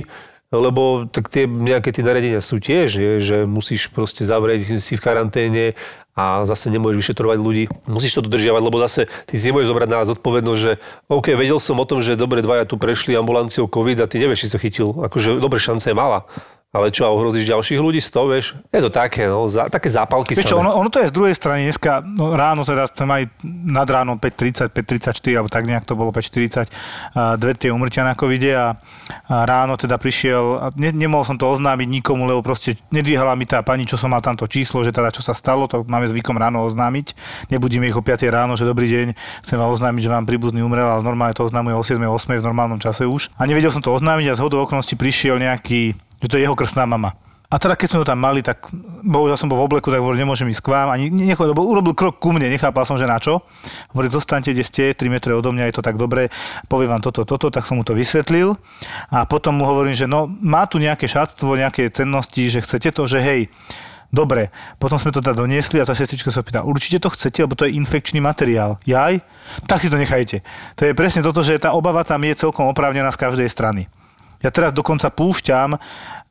lebo tak tie nejaké tie nariadenia sú tiež, že musíš proste zavrieť si v karanténe a zase nemôžeš vyšetrovať ľudí. Musíš to dodržiavať, lebo zase ty si nemôžeš zobrať na zodpovednosť, že OK, vedel som o tom, že dobre dvaja tu prešli ambulanciou COVID a ty nevieš, či sa chytil. Akože dobre šance je mala. Ale čo, a ohrozíš ďalších ľudí z toho, vieš? Je to také, no, za, také zápalky Vieš čo, ono, ono, to je z druhej strany. Dneska no, ráno teda tam aj nad ráno 5.30, 5.34, alebo tak nejak to bolo 5.40, dve tie umrtia na covide a, a ráno teda prišiel, a ne, nemohol som to oznámiť nikomu, lebo proste nedvíhala mi tá pani, čo som mal tamto číslo, že teda čo sa stalo, to máme zvykom ráno oznámiť. Nebudíme ich o 5 ráno, že dobrý deň, chcem vám oznámiť, že vám príbuzný umrel, ale normálne to oznamuje o 7. 8. v normálnom čase už. A nevedel som to oznámiť a z hodou okolností prišiel nejaký že to je jeho krstná mama. A teda keď sme ho tam mali, tak bohužiaľ som bol v obleku, tak hovoril, nemôžem ísť k vám. Ani nechod, lebo urobil krok ku mne, nechápal som, že na čo. Hovorí, zostaňte, kde ste, 3 metre odo mňa, je to tak dobre, poviem vám toto, toto, tak som mu to vysvetlil. A potom mu hovorím, že no, má tu nejaké šatstvo, nejaké cennosti, že chcete to, že hej, Dobre, potom sme to teda doniesli a tá sestrička sa pýta, určite to chcete, lebo to je infekčný materiál. Jaj? Tak si to nechajte. To je presne toto, že tá obava tam je celkom oprávnená z každej strany. Ja teraz dokonca púšťam,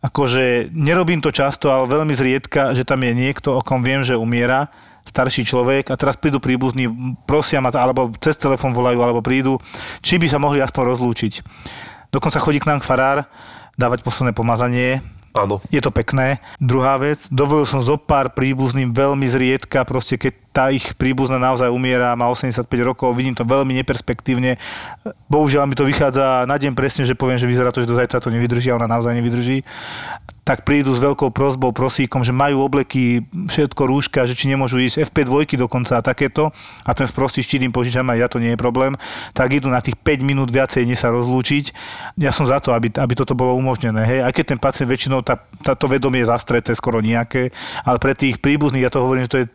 akože nerobím to často, ale veľmi zriedka, že tam je niekto, o kom viem, že umiera, starší človek a teraz prídu príbuzní, prosia ma, alebo cez telefón volajú, alebo prídu, či by sa mohli aspoň rozlúčiť. Dokonca chodí k nám farár dávať posledné pomazanie, Áno. Je to pekné. Druhá vec, dovolil som zo pár príbuzným veľmi zriedka, proste keď tá ich príbuzná naozaj umiera, má 85 rokov, vidím to veľmi neperspektívne. Bohužiaľ mi to vychádza na deň presne, že poviem, že vyzerá to, že do zajtra to nevydrží ona naozaj nevydrží tak prídu s veľkou prozbou, prosíkom, že majú obleky, všetko rúška, že či nemôžu ísť FP2 dokonca a takéto a ten sprostý štít im požičam aj ja, to nie je problém, tak idú na tých 5 minút viacej, nie sa rozlúčiť. Ja som za to, aby, aby toto bolo umožnené. Hej. Aj keď ten pacient väčšinou, tá, táto vedomie je zastreté skoro nejaké, ale pre tých príbuzných, ja to hovorím, že to je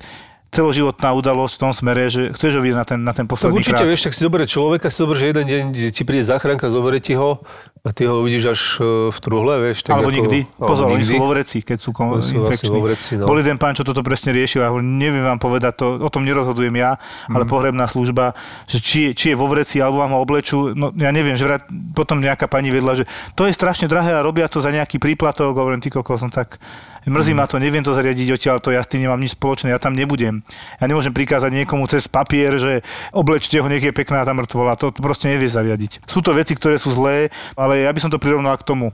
celoživotná udalosť v tom smere, že chceš ho vidieť na ten, na ten posledný tak určite, krát. vieš, tak si zoberie človeka, si zoberie, že jeden deň ti príde záchranka, zoberie ti ho a ty ho uvidíš až e, v truhle, vieš. Tak alebo ako, nikdy. Pozor, oni sú vo vreci, keď sú, kom- sú infekční. Vreci, no. Bol jeden pán, čo toto presne riešil a hovorím, neviem vám povedať, to, o tom nerozhodujem ja, ale mm. pohrebná služba, že či, či je vo vreci, alebo vám ho oblečú, no ja neviem, že vrát, potom nejaká pani vedla, že to je strašne drahé a robia to za nejaký príplatok, hovorím, ty kokos, som tak Mrzí ma to, neviem to zariadiť odtiaľ, to ja s tým nemám nič spoločné, ja tam nebudem. Ja nemôžem prikázať niekomu cez papier, že oblečte ho, nech je pekná tá mŕtvola. To proste nevie zariadiť. Sú to veci, ktoré sú zlé, ale ja by som to prirovnal k tomu.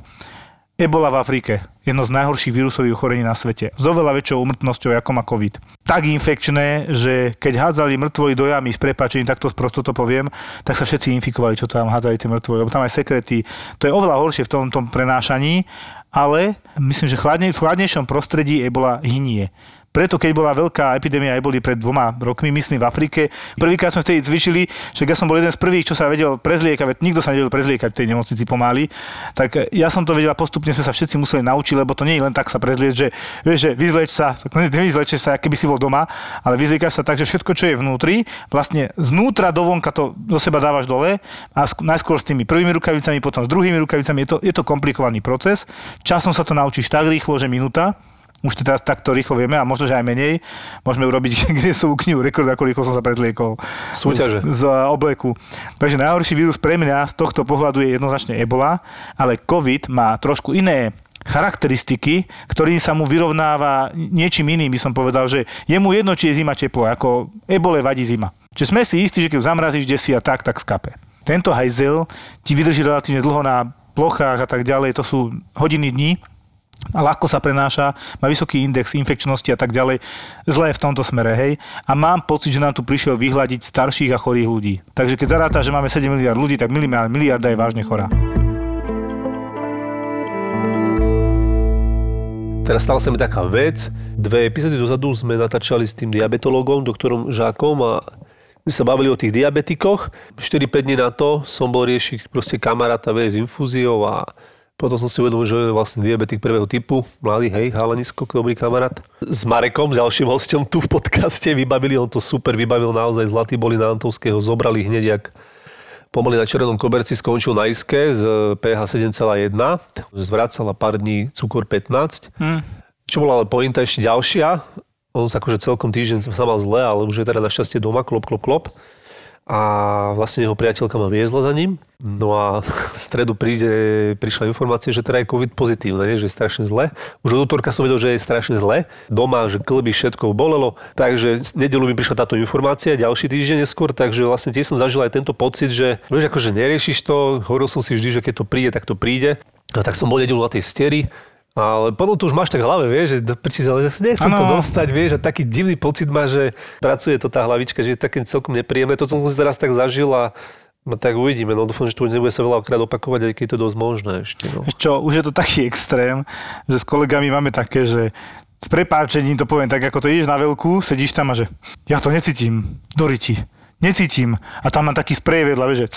Ebola v Afrike, jedno z najhorších vírusových ochorení na svete, s oveľa väčšou umrtnosťou ako má COVID. Tak infekčné, že keď hádzali mŕtvoly do jamy s prepačením, takto prosto to poviem, tak sa všetci infikovali, čo tam hádzali tie mŕtvoly, lebo tam aj sekrety. To je oveľa horšie v tom, tom prenášaní ale myslím, že chladne, v chladnejšom prostredí ebola hynie. Preto, keď bola veľká epidémia eboli pred dvoma rokmi, myslím v Afrike, prvýkrát sme vtedy cvičili, že ja som bol jeden z prvých, čo sa vedel prezliekať, veď nikto sa nevedel prezliekať v tej nemocnici pomaly, tak ja som to vedel a postupne sme sa všetci museli naučiť, lebo to nie je len tak sa prezlieť, že vieš, že vyzleč sa, tak nevyzleč sa, keby si bol doma, ale vyzliekaš sa tak, že všetko, čo je vnútri, vlastne znútra dovonka to do seba dávaš dole a najskôr s tými prvými rukavicami, potom s druhými rukavicami, je to, je to komplikovaný proces. Časom sa to naučíš tak rýchlo, že minúta, už to teraz takto rýchlo vieme a možno, že aj menej. Môžeme urobiť sú knihu rekord, ako rýchlo som sa predliekol. Súťaže. Z, z obleku. Takže najhorší vírus pre mňa z tohto pohľadu je jednoznačne ebola, ale COVID má trošku iné charakteristiky, ktorým sa mu vyrovnáva niečím iným, by som povedal, že je mu jedno, či je zima teplo, ako ebole vadí zima. Čiže sme si istí, že keď zamrazíš desi a tak, tak skape. Tento hajzel ti vydrží relatívne dlho na plochách a tak ďalej, to sú hodiny dní, a ľahko sa prenáša, má vysoký index infekčnosti a tak ďalej. Zlé v tomto smere, hej. A mám pocit, že nám tu prišiel vyhľadiť starších a chorých ľudí. Takže keď zaráta, že máme 7 miliard ľudí, tak miliarda je vážne chorá. Teraz stala sa mi taká vec. Dve epizódy dozadu sme natáčali s tým diabetologom, doktorom Žákom a my sa bavili o tých diabetikoch. 4-5 dní na to som bol riešiť proste kamaráta s infúziou a potom som si uvedomil, že je vlastne diabetik prvého typu, mladý, hej, halanisko, dobrý kamarát. S Marekom, ďalším hostom tu v podcaste, vybavili, on to super vybavil naozaj, zlatý boli na Antovského, zobrali hneď, jak pomaly na červenom koberci skončil na iske z pH 7,1, zvracala pár dní cukor 15. Hmm. Čo bola ale pointa ešte ďalšia, on sa akože celkom týždeň sa mal zle, ale už je teda našťastie doma, klop, klop, klop a vlastne jeho priateľka ma viezla za ním. No a v stredu príde, prišla informácia, že teda je COVID pozitívne, nie? že je strašne zle. Už od útorka som vedel, že je strašne zle. Doma, že klby všetko bolelo. Takže nedelu mi prišla táto informácia, ďalší týždeň neskôr, takže vlastne tiež som zažil aj tento pocit, že vieš, akože neriešiš to, hovoril som si vždy, že keď to príde, tak to príde. A tak som bol nedelu na tej stieri ale potom to už máš tak v hlave, vieš, že prečo, ale zase nechcem ano. to dostať, vieš, a taký divný pocit má, že pracuje to tá hlavička, že je také celkom nepríjemné. To som si teraz tak zažil a No tak uvidíme, no dúfam, že to nebude sa veľakrát opakovať, aj keď je to dosť možné ešte. No. Čo, už je to taký extrém, že s kolegami máme také, že s prepáčením to poviem tak, ako to ideš na veľkú, sedíš tam a že ja to necítim, Doriti, necítim. A tam mám taký sprej vedľa, vieš, že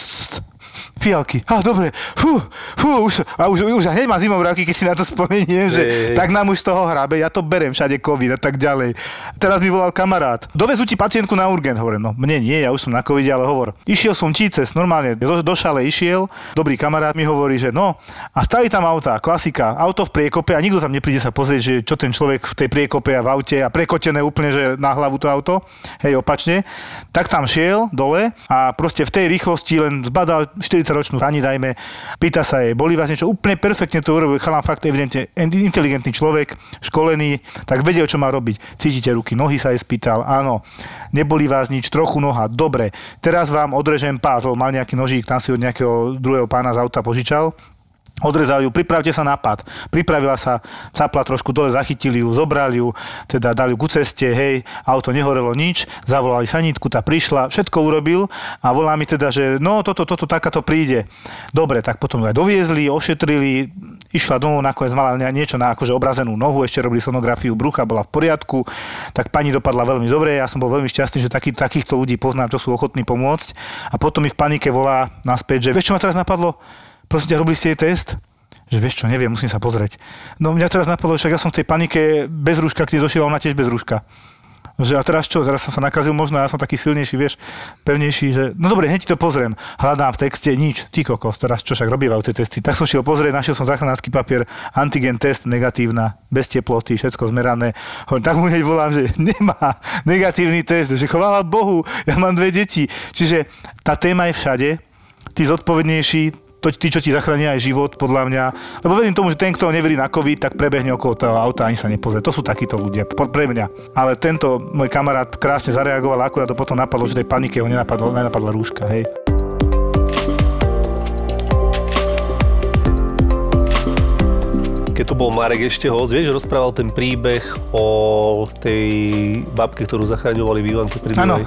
fialky. A dobre, fú, fú, už, a už, už hneď má zimovravky, keď si na to spomeniem, že tak nám už z toho hrabe, ja to berem všade covid a tak ďalej. Teraz mi volal kamarát. Dovezú ti pacientku na urgent, hovorím, no mne nie, ja už som na covid, ale hovor. Išiel som číces, normálne, do, do šale išiel, dobrý kamarát mi hovorí, že no, a stali tam auta, klasika, auto v priekope a nikto tam nepríde sa pozrieť, že čo ten človek v tej priekope a v aute a prekotené úplne, že na hlavu to auto, hej, opačne. Tak tam šiel dole a proste v tej rýchlosti len zbadal 40-ročnú pani, dajme, pýta sa jej, boli vás niečo? Úplne perfektne to urobil, chalám fakt evidentne inteligentný človek, školený, tak vedel, čo má robiť. Cítite ruky, nohy sa jej spýtal, áno, neboli vás nič, trochu noha, dobre, teraz vám odrežem lebo mal nejaký nožík, tam si od nejakého druhého pána z auta požičal, Odrezali ju, pripravte sa na pad. Pripravila sa, capla trošku dole, zachytili ju, zobrali ju, teda dali ju ku ceste, hej, auto nehorelo nič, zavolali sanitku, tá prišla, všetko urobil a volá mi teda, že no toto, toto, takáto príde. Dobre, tak potom ju aj doviezli, ošetrili, išla domov, nakoniec mala niečo na akože obrazenú nohu, ešte robili sonografiu brucha, bola v poriadku, tak pani dopadla veľmi dobre, ja som bol veľmi šťastný, že taký, takýchto ľudí poznám, čo sú ochotní pomôcť a potom mi v panike volá naspäť, že vieš, čo ma teraz napadlo? Prosím robili ste jej test? Že vieš čo, neviem, musím sa pozrieť. No mňa teraz napadlo, však ja som v tej panike bez rúška, keď došiel, ona tiež bez rúška. Že a teraz čo, teraz som sa nakazil možno, ja som taký silnejší, vieš, pevnejší, že no dobre, hneď ti to pozriem. Hľadám v texte nič, ty kokos, teraz čo však robívajú tie testy. Tak som šiel pozrieť, našiel som záchranársky papier, antigen test negatívna, bez teploty, všetko zmerané. Hovorím, tak mu hneď volám, že nemá negatívny test, že chvála Bohu, ja mám dve deti. Čiže tá téma je všade, tí zodpovednejší, to, tí, čo ti zachránia aj život, podľa mňa. Lebo verím tomu, že ten, kto neverí na COVID, tak prebehne okolo toho auta ani sa nepozrie. To sú takíto ľudia, pre mňa. Ale tento môj kamarát krásne zareagoval, akurát to potom napadlo, že tej panike ho nenapadlo, nenapadla rúška, hej. keď tu bol Marek ešte host, vieš, rozprával ten príbeh o tej babke, ktorú zachraňovali v Ivanke pri Áno.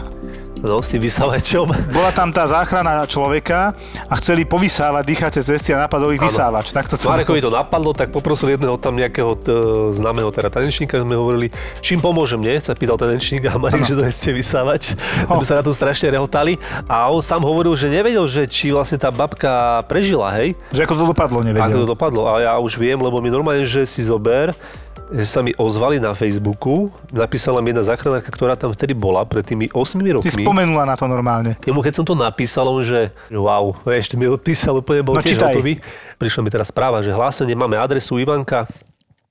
S tým vysávačom. Bola tam tá záchrana človeka a chceli povysávať dýchacie cesty a napadol ich Áno. vysávač. Tak to Marekovi to napadlo, tak poprosil jedného tam nejakého t- známeho teda tanečníka, sme hovorili, čím pomôžem, nie? Sa pýtal tanečník a Marek, že to ste vysávač. Oh. Sa na to strašne rehotali. A on sám hovoril, že nevedel, že či vlastne tá babka prežila, hej? Že ako to dopadlo, Ako nevedel. to dopadlo. A ja už viem, lebo mi normálne, že si zober, že sa mi ozvali na Facebooku, napísala mi jedna záchranárka, ktorá tam vtedy bola pred tými 8 Ty rokmi. spomenula na to normálne. Jemu keď som to napísal, on že wow, vieš, ty mi odpísal, úplne bol No, tiež čítaj. hotový. Prišla mi teraz správa, že hlásenie máme adresu Ivanka,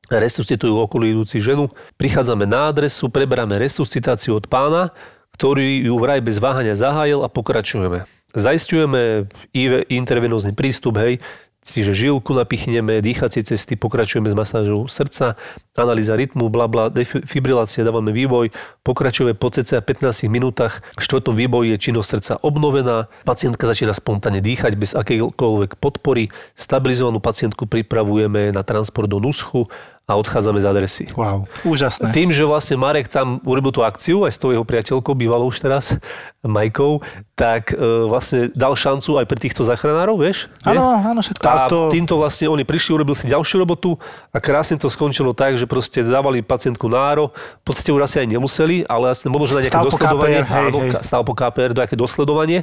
resuscitujú okolujúci ženu, prichádzame na adresu, preberáme resuscitáciu od pána, ktorý ju vraj bez váhania zahájil a pokračujeme. Zaistujeme IV intervenózny prístup, hej, čiže žilku napichneme, dýchacie cesty, pokračujeme s masážou srdca, analýza rytmu, bla bla, defibrilácia, dávame výboj, pokračujeme po cca 15 minútach, v štvrtom výboji je činnosť srdca obnovená, pacientka začína spontánne dýchať bez akejkoľvek podpory, stabilizovanú pacientku pripravujeme na transport do Nuschu a odchádzame z adresy. Wow, úžasné. Tým, že vlastne Marek tam urobil tú akciu aj s tou jeho priateľkou, bývalou už teraz, Majkou, tak e, vlastne dal šancu aj pre týchto záchranárov, vieš? Áno, áno, všetko. A to... týmto vlastne oni prišli, urobil si ďalšiu robotu a krásne to skončilo tak, že proste dávali pacientku náro, v podstate už asi aj nemuseli, ale asi možno, na nejaké Stav po dosledovanie, KPR, hej, áno, hej. stav po KPR, nejaké dosledovanie.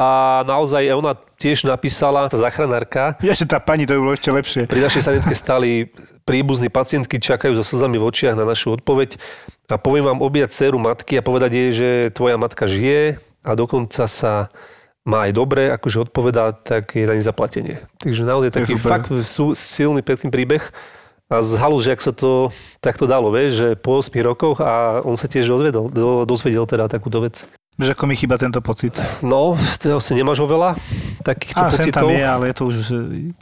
A naozaj ona tiež napísala, tá záchranárka, Ja, že tá pani, to by bolo ešte lepšie. pri našej sanitke stali príbuzní pacientky, čakajú so slzami v očiach na našu odpoveď a poviem vám objať dceru matky a povedať jej, že tvoja matka žije a dokonca sa má aj dobre, akože odpovedá, tak je na ne zaplatenie. Takže naozaj taký fakt sú silný pekný príbeh a z halu, že ak sa to takto dalo, vieš, že po 8 rokoch a on sa tiež dozvedel, do, dozvedel teda takúto vec. Vieš, ako mi chýba tento pocit. No, asi nemáš ho veľa takýchto A pocitov tam je, ale je to už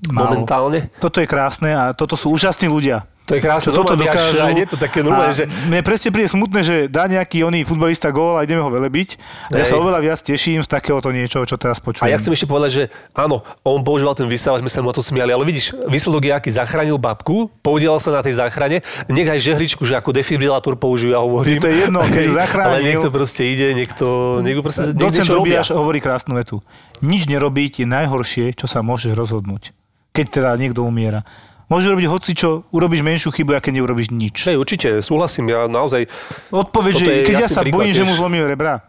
málo. momentálne. Toto je krásne a toto sú úžasní ľudia. To je krásne, Čo toto dokážu. aj nie je to také a že Mne presne príde smutné, že dá nejaký oný futbalista gól a ideme ho velebiť. A ja sa oveľa viac teším z takéhoto niečoho, čo teraz A počujem. ja chcem ešte povedať, že áno, on používal ten vysávač, my sa mu na to smiali, ale vidíš, výsledok je, aký zachránil babku, podielal sa na tej záchrane, nech aj žehličku, že ako defibrilátor použijú, ja hovorím. To je jedno, keď zachránil. Ale niekto proste ide, niekto, niekto proste, niekto Docent. Dobiaš hovorí krásnu vetu. Nič nerobiť je najhoršie, čo sa môžeš rozhodnúť. Keď teda niekto umiera. Môžeš robiť hoci čo, urobíš menšiu chybu, aké neurobiš nič. Hej, určite, súhlasím, ja naozaj, Odpoveď, že keď ja sa bojím, že mu tiež. zlomím rebra.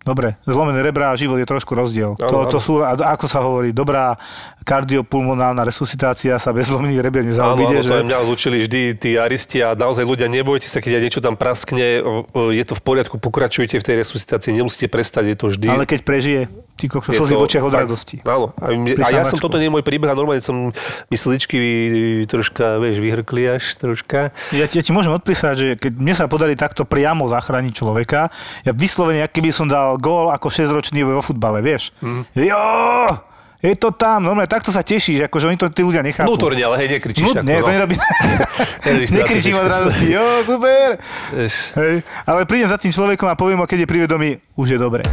Dobre, zlomené rebra a život je trošku rozdiel. Ano, to, to sú, ako sa hovorí, dobrá kardiopulmonálna resuscitácia sa bez zlomených rebier nezaobíde. Áno, že... to mňa učili vždy tí aristi a naozaj ľudia, nebojte sa, keď niečo tam praskne, je to v poriadku, pokračujte v tej resuscitácii, nemusíte prestať, je to vždy. Ale keď prežije, ty kokšo, slzy v očiach od radosti. Áno, a, a ja som, toto nie je môj príbeh a normálne som mysličky troška, vieš, vyhrkli až troška. Ja, ja ti môžem odpísať, že keď mne sa podarí takto priamo zachrániť človeka, ja vyslovene, aký by som dal gól ako 6-ročný vo futbale, vieš. Mm. Jo! Je to tam, no takto sa tešíš, akože oni to tí ľudia nechápu. Vnútorne, ale hej, nekričíš no, Nie, to no. nerobí. Nekričím od radosti, jo, super. Hej, ale prídem za tým človekom a poviem mu, keď je privedomý, už je dobre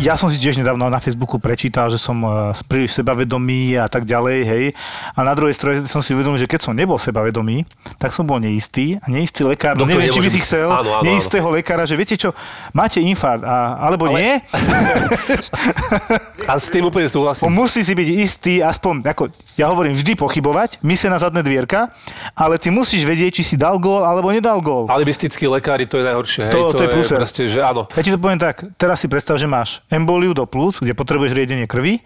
ja som si tiež nedávno na Facebooku prečítal, že som uh, príliš sebavedomý a tak ďalej, hej. A na druhej strane som si uvedomil, že keď som nebol sebavedomý, tak som bol neistý a neistý lekár, no, neviem, či by si chcel, áno, áno, neistého áno. lekára, že viete čo, máte infarkt, a, alebo Ale... nie. a s tým úplne súhlasím. Musí si byť istý, aspoň, ako ja hovorím, vždy pochybovať, my sa na zadné dvierka, ale ty musíš vedieť, či si dal gól alebo nedal gól. Alibistickí lekári, to je najhoršie. Hej, to, to, to je, je proste, že áno. Ja ti to poviem tak, teraz si predstav, že máš emboliu do plus, kde potrebuješ riedenie krvi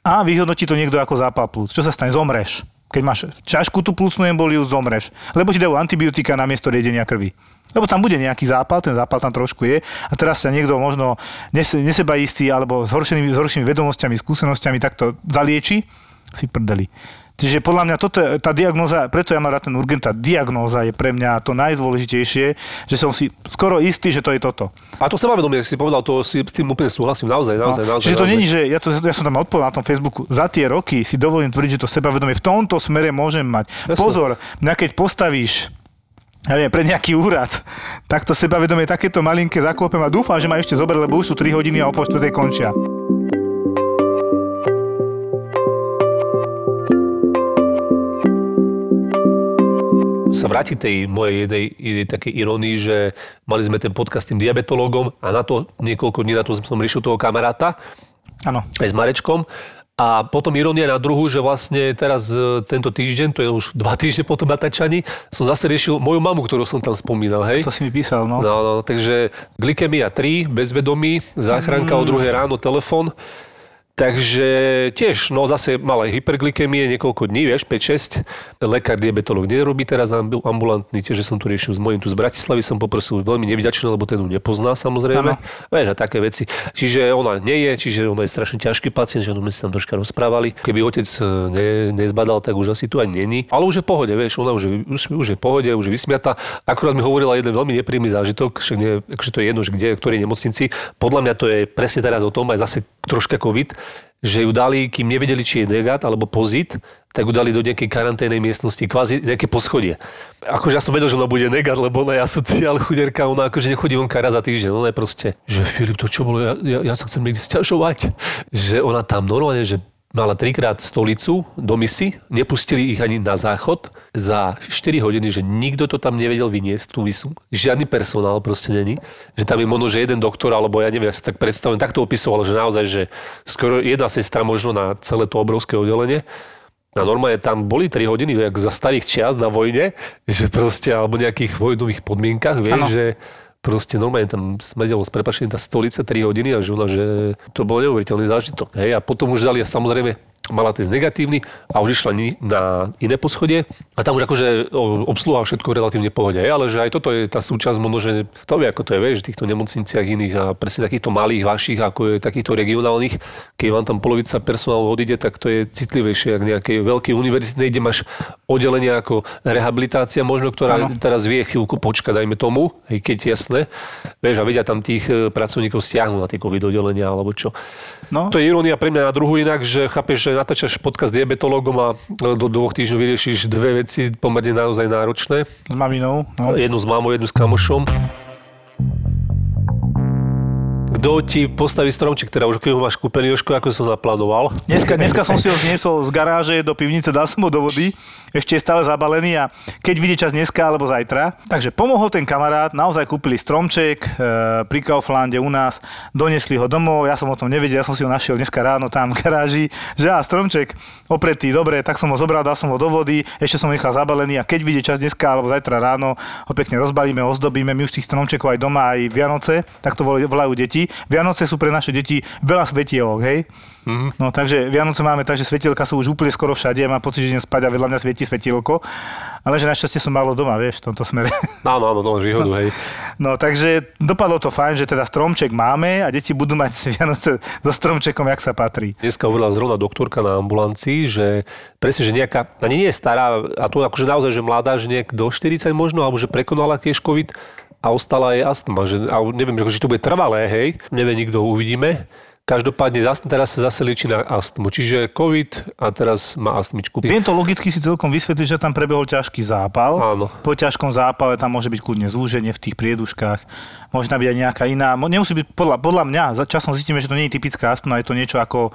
a vyhodnotí to niekto ako zápal plus. Čo sa stane? Zomreš. Keď máš čašku tú plusnú emboliu, zomreš. Lebo ti dajú antibiotika na miesto riedenia krvi. Lebo tam bude nejaký zápal, ten zápal tam trošku je a teraz sa niekto možno nesebaistý alebo s horšenými, s horšími vedomosťami, skúsenosťami takto zalieči, si prdeli. Čiže podľa mňa toto, tá diagnóza, preto ja mám rád ten urgent, tá diagnóza je pre mňa to najdôležitejšie, že som si skoro istý, že to je toto. A to vedomie, si povedal, to si s tým úplne súhlasím, naozaj, no, naozaj, no, naozaj. Čiže to není, že ja, to, ja som tam odpovedal na tom Facebooku, za tie roky si dovolím tvrdiť, že to sebavedomie v tomto smere môžem mať. Jasne. Pozor, mňa keď postavíš ja viem, pre nejaký úrad, tak to sebavedomie takéto malinké zaklopem a dúfam, že ma ešte zober, lebo už sú 3 hodiny a o končia. Sa vrátiť tej mojej jednej, jednej takej ironii, že mali sme ten podcast s tým diabetologom a na to niekoľko dní na to som riešil toho kamaráta. Áno. Aj s Marečkom. A potom ironia na druhu, že vlastne teraz e, tento týždeň, to je už dva týždne po tom natáčaní, som zase riešil moju mamu, ktorú som tam spomínal, hej. To si mi písal, no. No, no takže glykemia 3, bezvedomí, záchranka mm. o druhé ráno, telefón. Takže tiež, no zase mal aj hyperglykemie niekoľko dní, vieš, 5-6. Lekár diabetolog nerobí teraz ambulantný, tiež som tu riešil s mojím tu z Bratislavy, som poprosil veľmi nevďačný, lebo ten ju nepozná samozrejme. Ano. Vieš, a také veci. Čiže ona nie je, čiže ona je strašne ťažký pacient, že sme si tam troška rozprávali. Keby otec e, ne, nezbadal, tak už asi tu ani není. Ale už je v pohode, vieš, ona už, je, už, už je v pohode, už je vysmiata. Akurát mi hovorila jeden veľmi nepríjemný zážitok, že nie, akože to je jedno, že kde, ktorej nemocnici. Podľa mňa to je presne teraz o tom, aj zase troška COVID, že ju dali, kým nevedeli, či je negat alebo pozit, tak ju dali do nejakej karanténnej miestnosti, kvázi nejaké poschodie. Akože ja som vedel, že ona bude negat, lebo ona je asociál chuderka, ona akože nechodí vonka raz za týždeň, ona je proste, že Filip, to čo bolo, ja, ja, ja sa chcem niekde sťažovať, že ona tam normálne, že mala trikrát stolicu do misy, nepustili ich ani na záchod za 4 hodiny, že nikto to tam nevedel vyniesť, tú misu. Žiadny personál proste není. Že tam je možno, že jeden doktor, alebo ja neviem, ja si tak predstavujem, tak to opisoval, že naozaj, že skoro jedna sestra možno na celé to obrovské oddelenie. A normálne tam boli 3 hodiny, jak za starých čias na vojne, že proste, alebo nejakých vojnových podmienkach, vieš, ano. že proste normálne tam smrdelo s prepačením tá stolica 3 hodiny a že ona, že to bol neuveriteľný zážitok. Hej, a potom už dali samozrejme mala test negatívny a už išla na iné poschodie a tam už akože obsluha všetko relatívne pohode. Ale že aj toto je tá súčasť, možno, že to vie, ako to je, vieš, v týchto nemocniciach iných a presne takýchto malých vašich, ako je takýchto regionálnych, keď vám tam polovica personálu odíde, tak to je citlivejšie, ako nejakej veľkej univerzitnej, kde máš oddelenie ako rehabilitácia, možno, ktorá ano. teraz vie chvíľku počkať, dajme tomu, aj keď jasné, vieš, a vedia tam tých e, pracovníkov stiahnuť na tie COVID oddelenia alebo čo. No. To je ironia pre mňa na druhú inak, že chápeš, že natáčaš podcast diabetologom a do dvoch týždňov vyriešiš dve veci pomerne naozaj náročné. S maminou. No. Jednu s mamou, jednu s kamošom. Kto ti postaví stromček, teda už keď ho máš kúpený, Jožko, ako som naplánoval? Dneska, dneska som si ho zniesol z garáže do pivnice, dal som ho do vody, ešte je stále zabalený a keď vidie čas dneska alebo zajtra. Takže pomohol ten kamarát, naozaj kúpili stromček e, pri Kauflande u nás, donesli ho domov, ja som o tom nevedel, ja som si ho našiel dneska ráno tam v garáži, že á, stromček opretý, dobre, tak som ho zobral, dal som ho do vody, ešte som ho nechal zabalený a keď vidie čas dneska alebo zajtra ráno, ho pekne rozbalíme, ozdobíme, my už tých stromčekov aj doma, aj Vianoce, tak to volajú deti. Vianoce sú pre naše deti veľa svetielok, hej? Mm-hmm. No takže Vianoce máme tak, že svetielka sú už úplne skoro všade, mám pocit, že idem spať a vedľa mňa svieti svetielko. Ale že našťastie som malo doma, vieš, v tomto smere. Áno, áno, no, výhodu, hej. No takže dopadlo to fajn, že teda stromček máme a deti budú mať Vianoce so stromčekom, jak sa patrí. Dneska hovorila zrovna doktorka na ambulancii, že presne, že nejaká, na nie je stará, a to akože naozaj, že mladá, že nejak do 40 možno, alebo že prekonala tiež COVID a ostala jej astma. Že, a neviem, že to bude trvalé, hej, nevie nikto, uvidíme Každopádne teraz sa zase lieči na astmu. Čiže COVID a teraz má astmičku. Viem to logicky si celkom vysvetliť, že tam prebehol ťažký zápal. Áno. Po ťažkom zápale tam môže byť kľudne zúženie v tých prieduškách. Tam byť aj nejaká iná. Nemusí byť, podľa, podľa mňa, za časom zistíme, že to nie je typická astma, je to niečo ako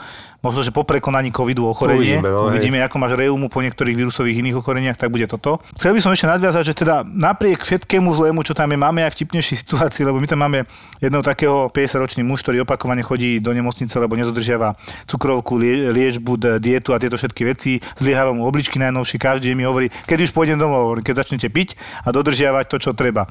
možno, že po prekonaní covidu ochorenie. Uvidíme, no, Uvidíme ako máš reumu po niektorých vírusových iných ochoreniach, tak bude toto. Chcel by som ešte nadviazať, že teda napriek všetkému zlému, čo tam je, máme aj vtipnejšie situácie, lebo my tam máme jedného takého 50-ročný muž, ktorý opakovane chodí do nemocnice, lebo nezodržiava cukrovku, lie, liečbu, dietu a tieto všetky veci. Zlieháva mu obličky najnovšie, každý mi hovorí, keď už pôjdem domov, keď začnete piť a dodržiavať to, čo treba.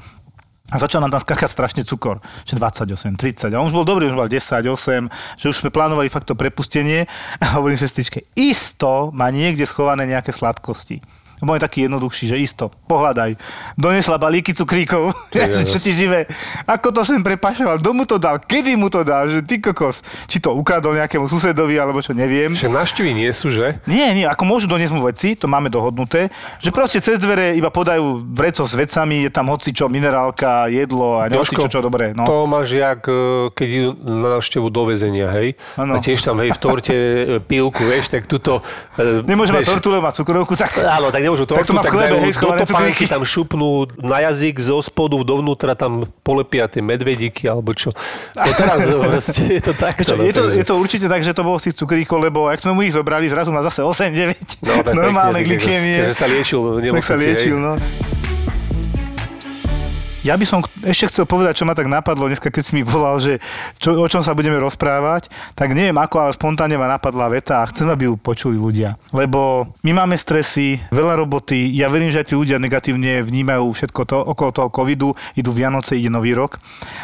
A začal nám tam skakať strašne cukor, že 28, 30. A on už bol dobrý, už mal 10, 8, že už sme plánovali fakt to prepustenie. A hovorím sestričke, isto má niekde schované nejaké sladkosti. Lebo je taký jednoduchší, že isto, pohľadaj. Donesla balíky cukríkov, čo ti živé. Ako to sem prepašoval, kto mu to dal, kedy mu to dal, že ty kokos. Či to ukradol nejakému susedovi, alebo čo, neviem. Že naštívy nie sú, že? Nie, nie, ako môžu doniesť mu veci, to máme dohodnuté, že proste cez dvere iba podajú vreco s vecami, je tam hoci čo, minerálka, jedlo a neviem čo, čo dobré. No. To máš jak, e, keď idú na návštevu do väzenia, hej? Ano. A tiež tam, hej, v torte e, pílku, vieš, tak tuto... E, Nemôže mať tortu, lebo má cukrovku, tak... Áno, tak nemôžu tortu, tak, to má tak chlebe, dajú hej, do topánky, tam šupnú na jazyk zo spodu dovnútra, tam polepia tie medvedíky, alebo čo. To teraz vlastne je to takto. No, je, to, je to určite tak, že to bolo z tých cukríkov, lebo ak sme mu ich zobrali, zrazu má zase 8-9 no, normálne glykémie. Takže sa liečil Tak sa liečil, no. Ja by som ešte chcel povedať, čo ma tak napadlo dneska, keď si mi volal, že čo, o čom sa budeme rozprávať, tak neviem ako, ale spontánne ma napadla veta a chcem, aby ju počuli ľudia. Lebo my máme stresy, veľa roboty, ja verím, že aj tí ľudia negatívne vnímajú všetko to okolo toho covidu, idú Vianoce, ide Nový rok.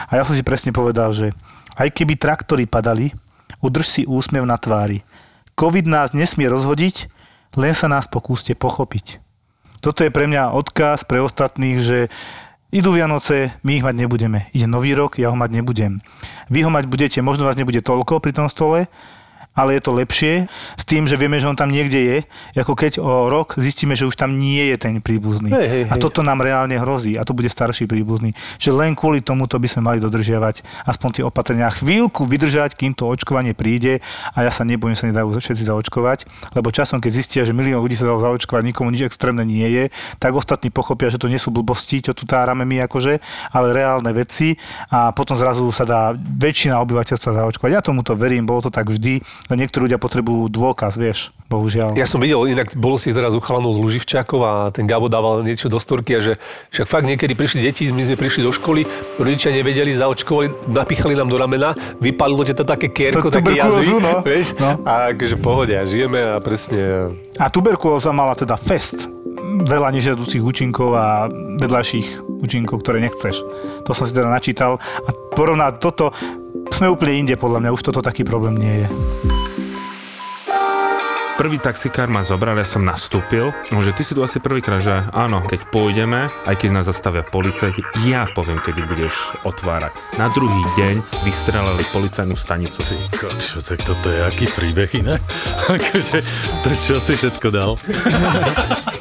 A ja som si presne povedal, že aj keby traktory padali, udrž si úsmev na tvári. Covid nás nesmie rozhodiť, len sa nás pokúste pochopiť. Toto je pre mňa odkaz pre ostatných, že Idú Vianoce, my ich mať nebudeme. Ide Nový rok, ja ho mať nebudem. Vy ho mať budete, možno vás nebude toľko pri tom stole, ale je to lepšie s tým, že vieme, že on tam niekde je, ako keď o rok zistíme, že už tam nie je ten príbuzný. Hej, hej, hej. A toto nám reálne hrozí a to bude starší príbuzný. Že len kvôli tomuto by sme mali dodržiavať aspoň tie opatrenia. Chvíľku vydržať, kým to očkovanie príde a ja sa nebojím, sa nedajú všetci zaočkovať, lebo časom, keď zistia, že milión ľudí sa dalo zaočkovať, nikomu nič extrémne nie je, tak ostatní pochopia, že to nie sú blbosti, čo tu tárame my akože, ale reálne veci a potom zrazu sa dá väčšina obyvateľstva zaočkovať. Ja tomuto verím, bolo to tak vždy niektorí ľudia potrebujú dôkaz, vieš, bohužiaľ. Ja som videl, inak bolo si teraz u chalanov z Luživčákov a ten Gabo dával niečo do storky a že však fakt niekedy prišli deti, my sme prišli do školy, rodičia nevedeli, zaočkovali, napichali nám do ramena, vypalilo to také kierko, to, také jazvy, no. vieš, no. a akože pohode, a žijeme a presne. A tuberkulóza mala teda fest veľa nežiaducich účinkov a vedľajších účinkov, ktoré nechceš. To som si teda načítal a porovnať toto sme úplne inde, podľa mňa, už toto taký problém nie je. Prvý taxikár ma zobral, ja som nastúpil, že ty si tu asi prvýkrát, že áno, keď pôjdeme, aj keď nás zastavia policajti, ja poviem, kedy budeš otvárať. Na druhý deň vystrelali policajnú stanicu. Ty kočo, tak toto je aký príbeh iné? akože, to čo si všetko dal?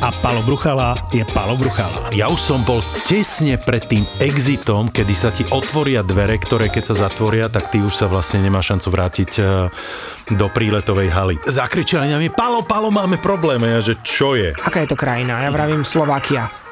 a Palo Bruchala je Palo Bruchala. Ja už som bol tesne pred tým exitom, kedy sa ti otvoria dvere, ktoré keď sa zatvoria, tak ty už sa vlastne nemá šancu vrátiť e, do príletovej haly. Zakričali na mi, Palo, Palo, máme problém. A ja, že čo je? Aká je to krajina? Ja vravím Slovakia.